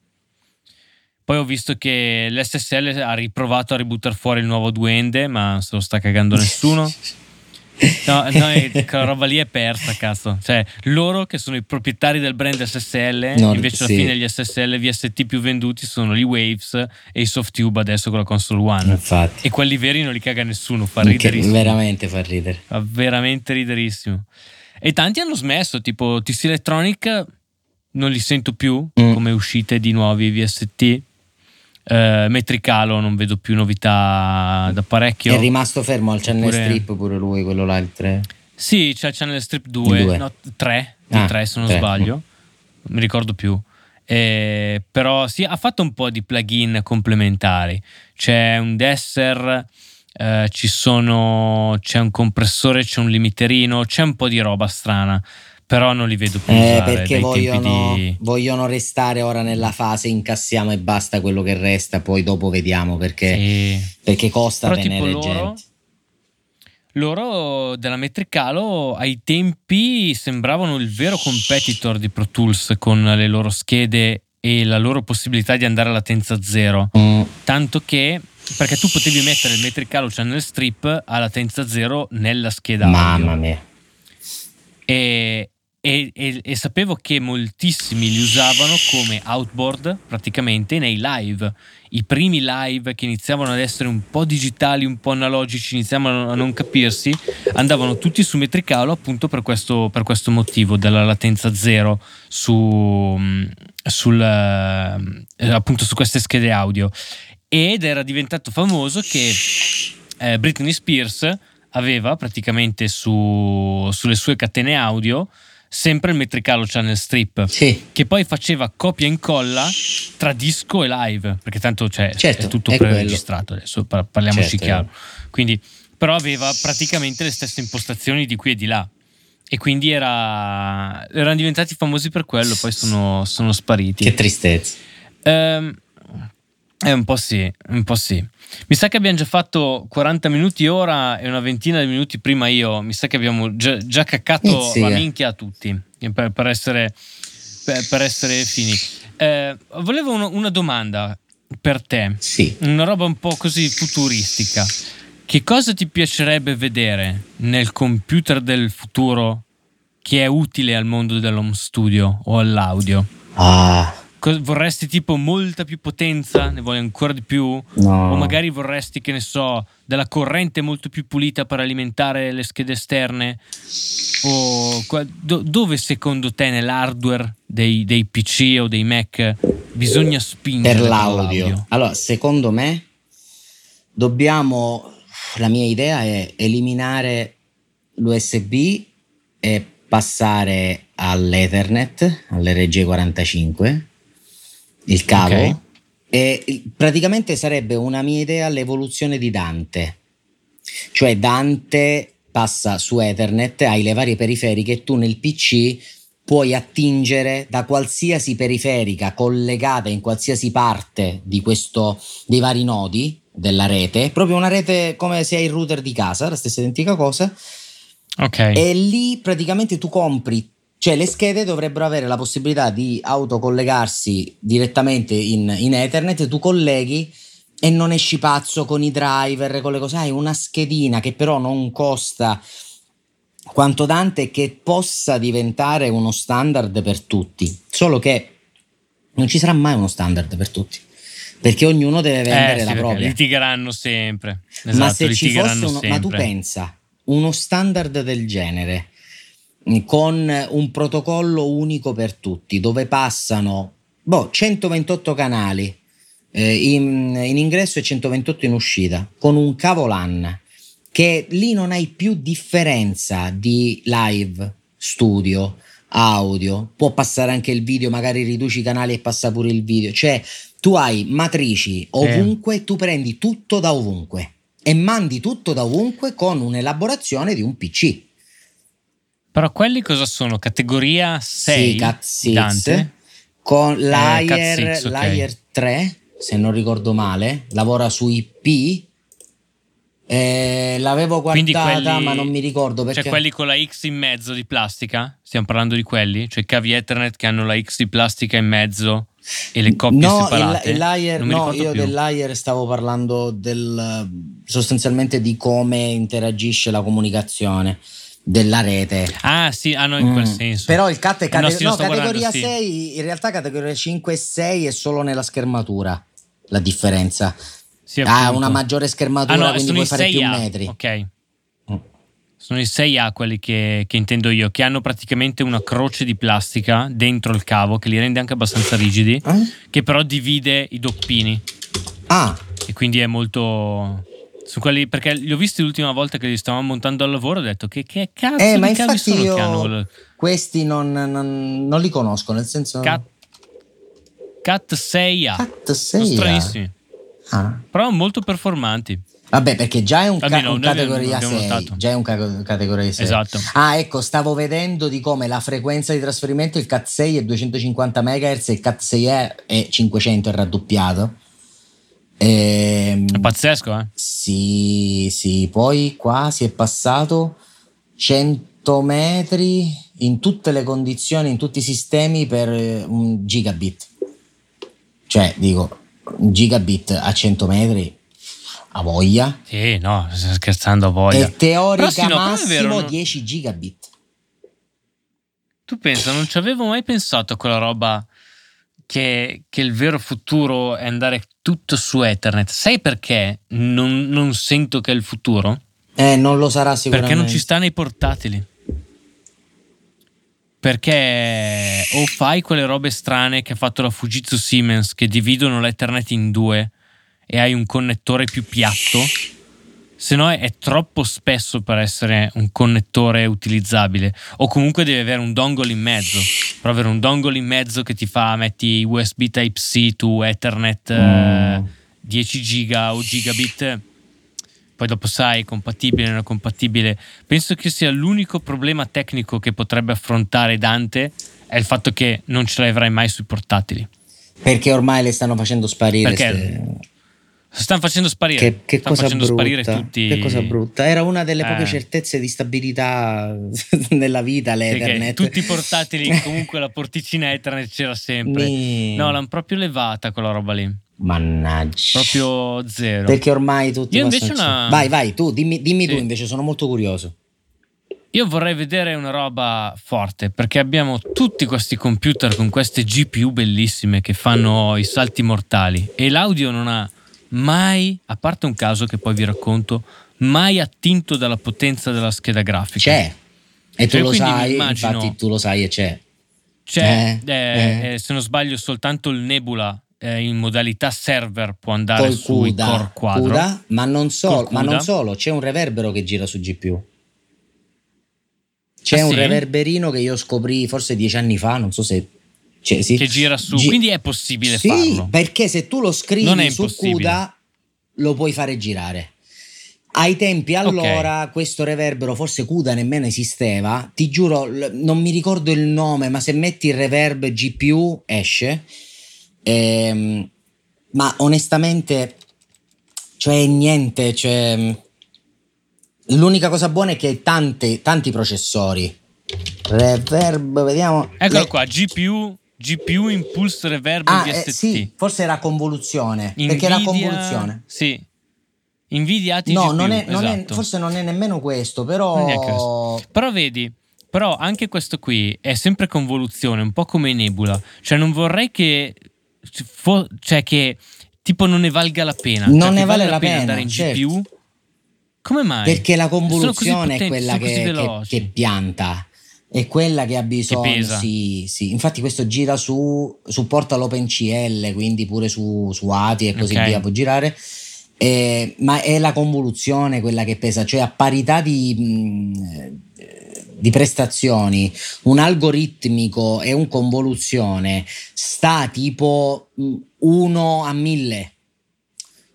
Poi ho visto che l'SSL ha riprovato a ributtare fuori il nuovo Duende, ma se lo sta cagando nessuno. No, no, quella roba lì è persa, cazzo. Cioè, loro che sono i proprietari del brand SSL, no, invece sì. alla fine gli SSL VST più venduti sono i Waves e i Softtube adesso con la console One. Infatti. E quelli veri non li caga nessuno, fa riderissimo. Veramente fa ridere. Fa veramente riderissimo. E tanti hanno smesso, tipo TC Electronic non li sento più mm. come uscite di nuovi VST Uh, Metricalo non vedo più novità da parecchio. È rimasto fermo al channel Oppure... strip pure lui, quello là, il 3. Sì, c'è il channel strip 2, no, 3, ah, 3 se non 3. sbaglio, non mi ricordo più. Eh, però sì, ha fatto un po' di plugin complementari. C'è un Desser, eh, ci sono, c'è un compressore, c'è un limiterino, c'è un po' di roba strana però non li vedo più eh, perché vogliono, di... vogliono, restare ora nella fase incassiamo e basta quello che resta poi dopo vediamo perché, sì. perché costa però tenere loro, gente. loro della Metricalo ai tempi sembravano il vero competitor di Pro Tools con le loro schede e la loro possibilità di andare a latenza zero. Mm. tanto che perché tu potevi mettere il Metricalo Channel Strip a latenza zero nella scheda mamma mia. E, e, e, e, sapevo che moltissimi li usavano come outboard praticamente nei live. I primi live che iniziavano ad essere un po' digitali, un po' analogici, iniziavano a non capirsi, andavano tutti su Metricalo appunto per questo, per questo motivo della latenza zero su, sul, eh, appunto su queste schede audio. Ed era diventato famoso che eh, Britney Spears aveva praticamente su, sulle sue catene audio sempre il metricalo channel strip sì. che poi faceva copia e incolla tra disco e live perché tanto cioè, certo, è tutto preregistrato adesso parliamoci certo, chiaro. quindi però aveva praticamente le stesse impostazioni di qui e di là. E quindi era, erano diventati famosi per quello poi sono, sono spariti. Che tristezza. Ehm, eh, un po' sì un po' sì mi sa che abbiamo già fatto 40 minuti ora e una ventina di minuti prima io. Mi sa che abbiamo già, già caccato la minchia a tutti per, per, essere, per, per essere, fini. Eh, volevo uno, una domanda per te. Sì. Una roba un po' così futuristica. Che cosa ti piacerebbe vedere nel computer del futuro che è utile al mondo dell'home studio o all'audio? Ah vorresti tipo molta più potenza, ne vuoi ancora di più? No. O magari vorresti, che ne so, della corrente molto più pulita per alimentare le schede esterne? O do, dove secondo te nell'hardware dei, dei, PC o dei Mac bisogna spingere? Per l'audio. l'audio? Allora, secondo me dobbiamo, la mia idea è eliminare l'USB e passare all'Ethernet, all'RG45 il cavo. Okay. E praticamente sarebbe una mia idea l'evoluzione di Dante. Cioè Dante passa su Ethernet, hai le varie periferiche e tu nel PC puoi attingere da qualsiasi periferica collegata in qualsiasi parte di questo, dei vari nodi della rete, proprio una rete come se hai il router di casa, la stessa identica cosa. Ok. E lì praticamente tu compri cioè le schede dovrebbero avere la possibilità di autocollegarsi direttamente in, in Ethernet, tu colleghi e non esci pazzo con i driver, con le cose, hai una schedina che però non costa quanto Dante che possa diventare uno standard per tutti. Solo che Non ci sarà mai uno standard per tutti. Perché ognuno deve vendere Eh, la sì, perché propria. litigheranno sempre. ma Esatto, se ci fosse uno, ma tu sempre. pensa uno standard del genere con un protocollo unico per tutti dove passano boh, 128 canali eh, in, in ingresso e 128 in uscita con un cavo LAN che lì non hai più differenza di live studio audio. Può passare anche il video magari riduci i canali e passa pure il video. Cioè tu hai matrici ovunque tu prendi tutto da ovunque e mandi tutto da ovunque con un'elaborazione di un PC. Però quelli cosa sono? Categoria 6? Sì, Cat 6 Dante? con Eh, Layer, Cat 6, ok. Layer 3, se non ricordo male, lavora su IP. Eh, l'avevo guardata, quelli- ma non mi ricordo perché Cioè quelli con la X in mezzo di plastica? Stiamo parlando di quelli? Cioè cavi Ethernet che hanno la X di plastica in mezzo e le coppie no, separate? il, il no, io più. del layer stavo parlando del, sostanzialmente di come interagisce la comunicazione della rete. Ah sì, ah no, in quel Mm. senso. Però il CAT è cate- no, no, categoria guardando, sì. 6, in realtà categoria 5 e 6 è solo nella schermatura la differenza. Sì, ha una maggiore schermatura, Ah no, quindi puoi fare più 6A. metri. Ok. Mm. Sono i 6A quelli che, che intendo io, che hanno praticamente una croce di plastica dentro il cavo che li rende anche abbastanza rigidi, Eh? che però divide i doppini Ah, e quindi è molto... Su quelli, perché li ho visti l'ultima volta che li stavamo montando al lavoro, ho detto che, che cazzo eh, ma di cavi sono io che hanno questi non, non- non li conosco, nel senso... Cat, Cat 6A. Cat Sono 6. stranissimi, Ah. però molto performanti. Vabbè, perché già è un, ca- Almeno un noi abbiamo- categoria abbiamo 6. notato. Già è un ca- categoria 6. Esatto. Ah, ecco, stavo vedendo di come la frequenza di trasferimento il Cat 6 è 250 MHz e il Cat 6E è 500, è raddoppiato. Ehm, È pazzesco, eh? sì, sì, poi qua si è passato 100 metri in tutte le condizioni, in tutti i sistemi per eh, un gigabit. Cioè, dico, un gigabit a 100 metri a voglia. Sì, no, scherzando a voglia. E teorica sì, no, massimo vero, no? 10 gigabit. Tu pensa, non ci avevo mai pensato a quella roba che, che il vero futuro è andare tutto su Ethernet. Sai perché non, non sento che è il futuro? Eh, non lo sarà sicuramente. Perché non ci sta nei portatili. Perché o fai quelle robe strane che ha fatto la Fujitsu Siemens che dividono l'Ethernet in due e hai un connettore più piatto, se no è, troppo spesso per essere un connettore utilizzabile. O comunque devi avere un dongle in mezzo. Per avere un dongle in mezzo che ti fa, metti USB Type-C to Ethernet eh, Mm. 10 giga o gigabit. Poi dopo sai, compatibile, non è compatibile. Penso che sia l'unico problema tecnico che potrebbe affrontare Dante è il fatto che non ce l'avrai mai sui portatili. Perché ormai le stanno facendo sparire. Perché? ste- stanno facendo sparire. Che, che stanno cosa facendo sparire brutta. tutti. Che cosa brutta. Era una delle poche Eh. certezze di stabilità nella vita, l'Ethernet. tutti i portatili, comunque la porticina Ethernet c'era sempre. Ni- No, l'hanno proprio levata quella roba lì. Mannaggia. Proprio zero. Perché ormai tutti Io invece una- Vai, vai, tu, dimmi, dimmi Sì. tu invece, sono molto curioso. Io vorrei vedere una roba forte perché abbiamo tutti questi computer con queste GPU bellissime che fanno i salti mortali e l'audio non ha mai, a parte un caso che poi vi racconto, mai attinto dalla potenza della scheda grafica. C'è. E tu Cioè, lo sai, immagino- infatti tu lo sai e c'è. C'è, Eh, eh, eh. eh, se non sbaglio, soltanto il Nebula eh, in modalità server può andare Col sui CUDA, core quadro. CUDA, ma, non solo, Col ma non solo, c'è un reverbero che gira su GPU. C'è Ah, un sì? reverberino che io scoprì forse dieci anni fa, non so se... Cioè, sì. Che gira su, Gi- quindi è possibile sì, farlo. perché se tu lo scrivi su. CUDA lo puoi fare girare. Ai tempi allora questo reverbero, forse CUDA nemmeno esisteva, ti giuro, non mi ricordo il nome, ma se metti il reverb GPU esce. Ehm, ma onestamente, cioè niente, cioè, l'unica cosa buona è che tante- tanti processori. Reverb, vediamo. Eccolo Le- qua, GPU, GPU Impulse Reverb Ah, VST. eh, sì, forse era convoluzione. Perché era Nvidia- convoluzione. Sì. Nvidia AT No, non è, non è- esatto. forse non è nemmeno questo, però. questo. Però vedi, Però anche questo qui è sempre convoluzione, un po' come Nebula. Cioè, non vorrei che. Fo- cioè, che tipo non ne valga la pena. Non cioè, ne che vale la pena pena, andare in certo. GPU. Come mai? Perché la convoluzione è potenti, quella sono così che, che- che pianta, è quella che ha bisogno. Sì, sì. Infatti, questo gira su, supporta l'OpenCL, quindi pure su, su ATI e così Ok. via può girare. Eh, ma è la convoluzione quella che pesa, cioè a parità di, mh, di prestazioni, un algoritmico e un convoluzione sta tipo 1 a 1000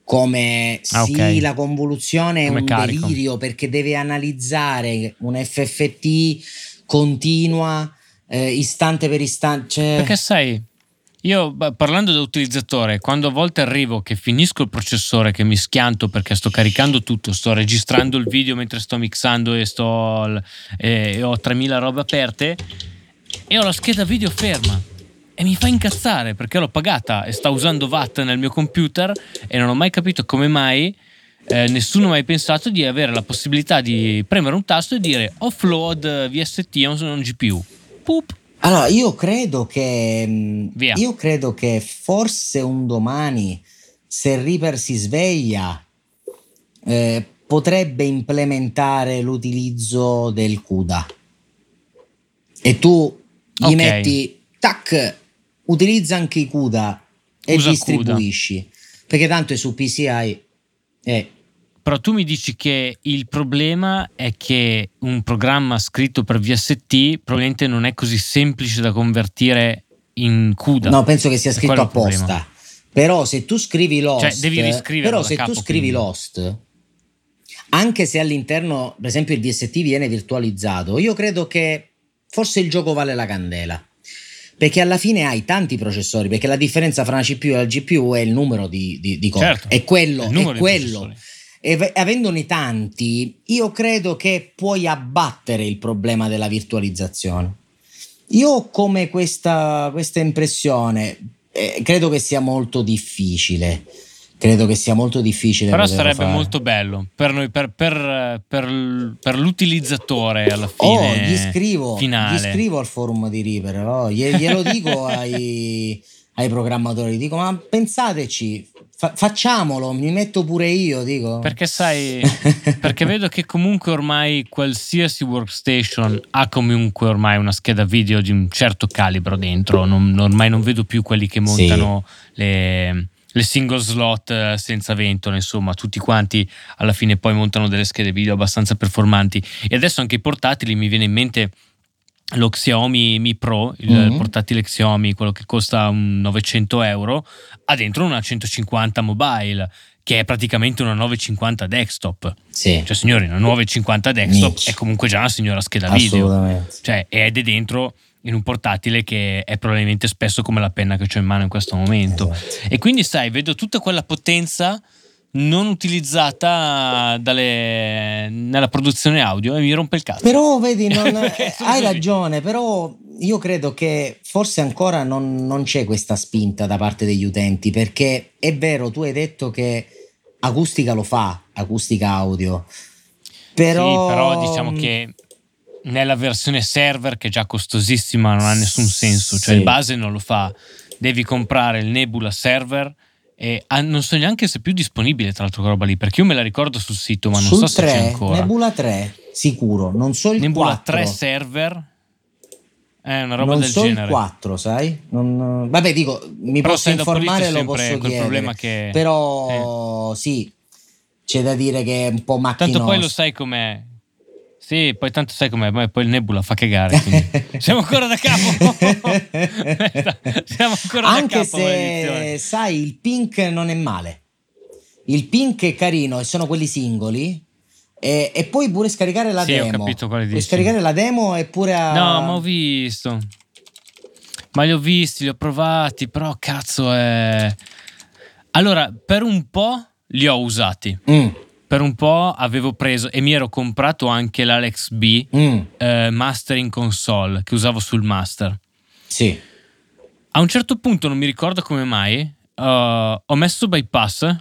come Ah, sì ok. la convoluzione è Come un carico. delirio perché deve analizzare un FFT continua eh, istante per istante cioè- Perché sai, io parlando da utilizzatore, quando a volte arrivo che finisco il processore, che mi schianto perché sto caricando tutto, sto registrando il video mentre sto mixando e, sto, e ho 3000 robe aperte e ho la scheda video ferma. E mi fa incazzare perché l'ho pagata e sta usando watt nel mio computer e non ho mai capito come mai eh, nessuno ha mai pensato di avere la possibilità di premere un tasto e dire offload VST on un GPU. Poop. Allora, io credo che mh, Via. io credo che forse un domani se Reaper si sveglia eh, potrebbe implementare l'utilizzo del CUDA e tu gli Ok. metti tac utilizza anche i CUDA e Usa distribuisci perché tanto è su PCI eh, Però tu mi dici che il problema è che un programma scritto per VST probabilmente non è così semplice da convertire in CUDA. No, penso che sia scritto apposta. Però se tu scrivi Lost, Cioè, devi però se capo, tu scrivi quindi. Lost, anche se all'interno, per esempio, il VST viene virtualizzato, io credo che forse il gioco vale la candela. Perché alla fine hai tanti processori, perché la differenza fra una CPU e la GPU è il numero di, di, di core. Certo, è quello, è quello. E avendone tanti, io credo che puoi abbattere il problema della virtualizzazione. Io ho come questa, questa impressione, eh, credo che sia molto difficile. Credo che sia molto difficile. Però sarebbe fare. molto bello per noi, per, per- per- per l'utilizzatore alla Oh, fine. gli scrivo, finale. gli scrivo al forum di Reaper, oh, glie- glielo dico ai, ai programmatori, dico ma pensateci, fa- facciamolo, mi metto pure io, dico. Perché sai, perché vedo che comunque ormai qualsiasi workstation ha comunque ormai una scheda video di un certo calibro dentro. Non- ormai non vedo più quelli che Sì. montano le, le single slot eh, senza ventole, insomma, tutti quanti alla fine poi montano delle schede video abbastanza performanti. E adesso anche i portatili mi viene in mente. Lo Xiaomi Mi Pro, il Mhm. portatile Xiaomi, quello che costa un 900 euro, ha dentro una 150 mobile, che è praticamente una 950 desktop. sì, Cioè, signori, una 950 desktop Minchia. è comunque già una signora scheda video. assolutamente. Cioè, ed è dentro in un portatile che è probabilmente spesso come la penna che ho in mano in questo momento. Esatto. E quindi, sai, vedo tutta quella potenza non utilizzata dalle- nella produzione audio e mi rompe il cazzo. Però vedi, non- hai ragione, però io credo che forse ancora non, non c'è questa spinta da parte degli utenti, perché è vero, tu hai detto che acustica lo fa, acustica audio, però... Sì, però diciamo che nella versione server, che è già costosissima, non ha nessun senso. Cioè, Sì. il base non lo fa. Devi comprare il Nebula server. E ah, non so neanche se è più disponibile, tra l'altro, quella roba lì. Perché io me la ricordo sul sito, ma non Sul so se c'è 3, ancora. Nebula 3, sicuro, non so il Nebula 4. 3 server. È una roba non del so genere. il 4, sai? Non- Vabbè, dico, mi Però posso informare, lo posso quel chiedere. problema che- Però sì, c'è da dire che è un po' macchinoso. Tanto poi lo sai com'è. Sì, poi tanto sai com'è, poi il Nebula fa cagare. Siamo ancora da capo. Siamo ancora Anche da capo. maledizione. se sai, il pink non è male. Il pink è carino e sono quelli singoli. E, e puoi pure scaricare la Sì, ho demo. capito quale puoi dici. scaricare la demo eppure a... No, ma ho visto. Ma li ho visti, li ho provati, però cazzo è... Allora, per un po' li ho usati. Mm, Per un po' avevo preso e mi ero comprato anche l'Alex B mm, eh, Mastering Console che usavo sul Master. sì. A un certo punto, non mi ricordo come mai, eh, ho messo bypass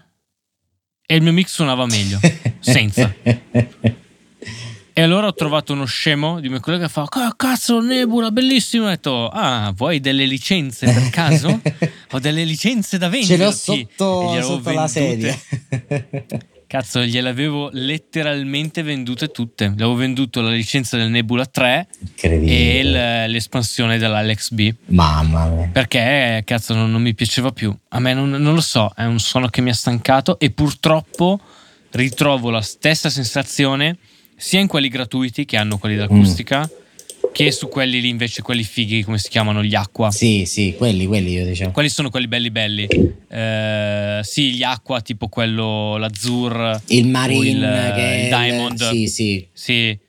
e il mio mix suonava meglio. Senza. E allora ho trovato uno scemo di mio collega che fa: Cazzo, Nebula, bellissimo. Ho detto: Ah, vuoi delle licenze per caso? ho delle licenze da vendere. Ce le ho sotto, sotto la sedia. Cazzo, gliel'avevo letteralmente vendute tutte. Le avevo venduto la licenza del Nebula 3 e l'espansione dell'Alex B. Mamma mia. Perché, cazzo, non, non mi piaceva più. A me non, non, lo so, è un suono che mi ha stancato e purtroppo ritrovo la stessa sensazione sia in quelli gratuiti che hanno quelli d'acustica. Mm che su quelli lì invece, quelli fighi, come si chiamano, gli acqua. Sì, sì, quelli, quelli io diciamo. Quali sono quelli belli belli? Eh, sì, gli acqua, tipo quello, l'azzur. Il marine, il, il diamond. Sì, sì. Sì,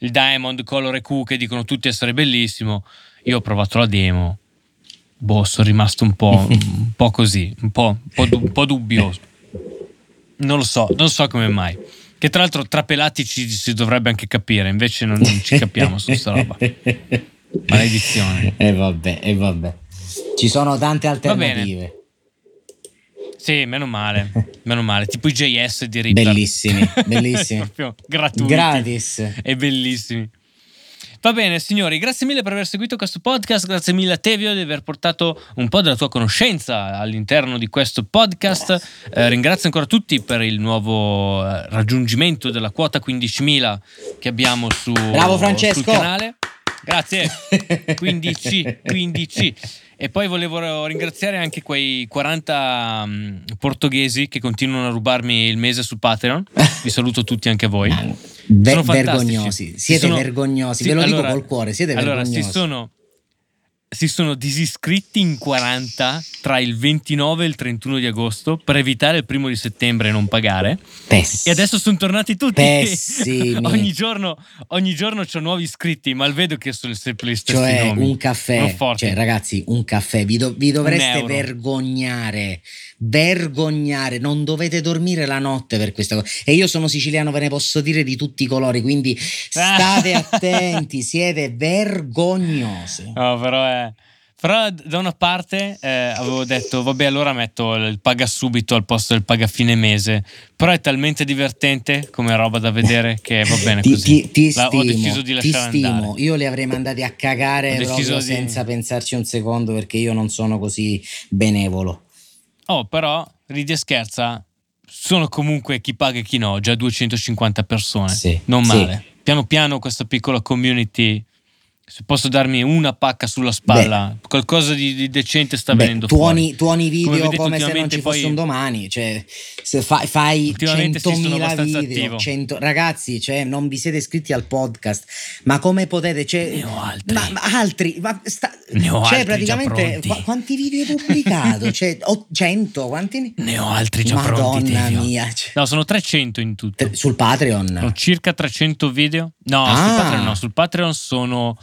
il diamond, color Q, che dicono tutti essere bellissimo. Io ho provato la demo. Boh, sono rimasto un po', un po così, un po', un po', un po dubbioso. Non lo so, non so come mai. Che tra l'altro tra pelati ci si dovrebbe anche capire, invece non, ci capiamo su questa roba. Maledizione. E eh vabbè, e eh vabbè. Ci sono tante alternative. Sì, meno male, meno male. Tipo i JS di Reaper. Bellissimi, bellissimi. Proprio gratuiti. Gratis. E bellissimi. Va bene, signori, grazie mille per aver seguito questo podcast, grazie mille a Tevio di aver portato un po' della tua conoscenza all'interno di questo podcast. Eh, ringrazio ancora tutti per il nuovo eh, raggiungimento della quota 15.000 che abbiamo su, Bravo sul canale. Grazie. 15, 15. E poi volevo ringraziare anche quei 40 um, mm, portoghesi che continuano a rubarmi il mese su Patreon. Vi saluto tutti anche voi. Be- vergognosi, siete sono, vergognosi, sì, ve lo allora, dico col cuore, siete allora, vergognosi. Si sono, si sono disiscritti in 40 tra il 29 e il 31 di agosto per evitare il primo di settembre e non pagare. Pessimi. E adesso sono tornati tutti. Ogni giorno, ogni giorno c'ho nuovi iscritti, ma vedo che sono sempre gli stessi cioè, nomi. un caffè. Cioè, ragazzi, un caffè. Vi, do, vi dovreste vergognare. Vergognare. Non dovete dormire la notte per questa cosa. E io sono siciliano, ve ne posso dire di tutti i colori, quindi state attenti, siete vergognosi. No, però è però da una parte eh, avevo detto, vabbè, allora metto il paga subito al posto del paga fine mese. Però è talmente divertente come roba da vedere che va bene ti, così. Ti, ti La, stimo, ho deciso di lasciare ti stimo. Andare. Io li avrei mandati a cagare proprio di... senza pensarci un secondo perché io non sono così benevolo. Oh, però, ridi e scherza, sono comunque chi paga e chi no, già 250 persone. Sì, non male. Sì. Piano piano questa piccola community se posso darmi una pacca sulla spalla, Beh. qualcosa di, di, decente sta Beh, venendo tuoni, fuori. Tuoni video come, come se non ci fosse un domani, cioè se fai, fai 100.000 video, 100, ragazzi, cioè, non vi siete iscritti al podcast, ma come potete, cioè, ne ho altri, ma, ma altri, ma sta, ne ho cioè, altri praticamente qu- quanti video hai pubblicato? cioè, 100, quanti ne ho altri già Madonna pronti. Madonna mia, cioè. no, sono 300 in tutto. Sul Patreon? Ho circa 300 video. No, ah. sul Patreon no, sul Patreon sono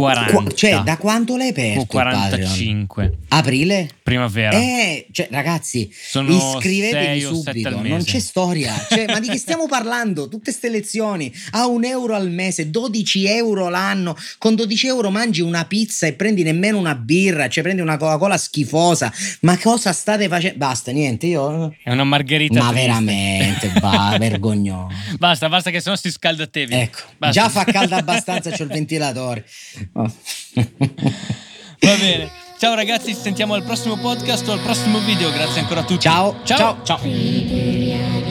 40. Qu- cioè, da quanto l'hai aperto? 45. Aprile? Primavera. Eh, cioè, ragazzi, Sono iscrivetevi subito. Non c'è storia. Cioè, ma di che stiamo parlando? Tutte queste lezioni a un euro al mese, 12 euro l'anno. Con 12 euro mangi una pizza e prendi nemmeno una birra, cioè prendi una Coca-Cola schifosa. Ma cosa state facendo? Basta, niente, io. È una margherita. Ma triste. veramente, va, vergognoso. Basta, basta che sennò si scalda te. Ecco, basta. già fa caldo abbastanza, c'ho il ventilatore. Oh. Va bene. Ciao ragazzi, ci sentiamo al prossimo podcast o al prossimo video. Grazie ancora a tutti. Ciao. Ciao. ciao. ciao.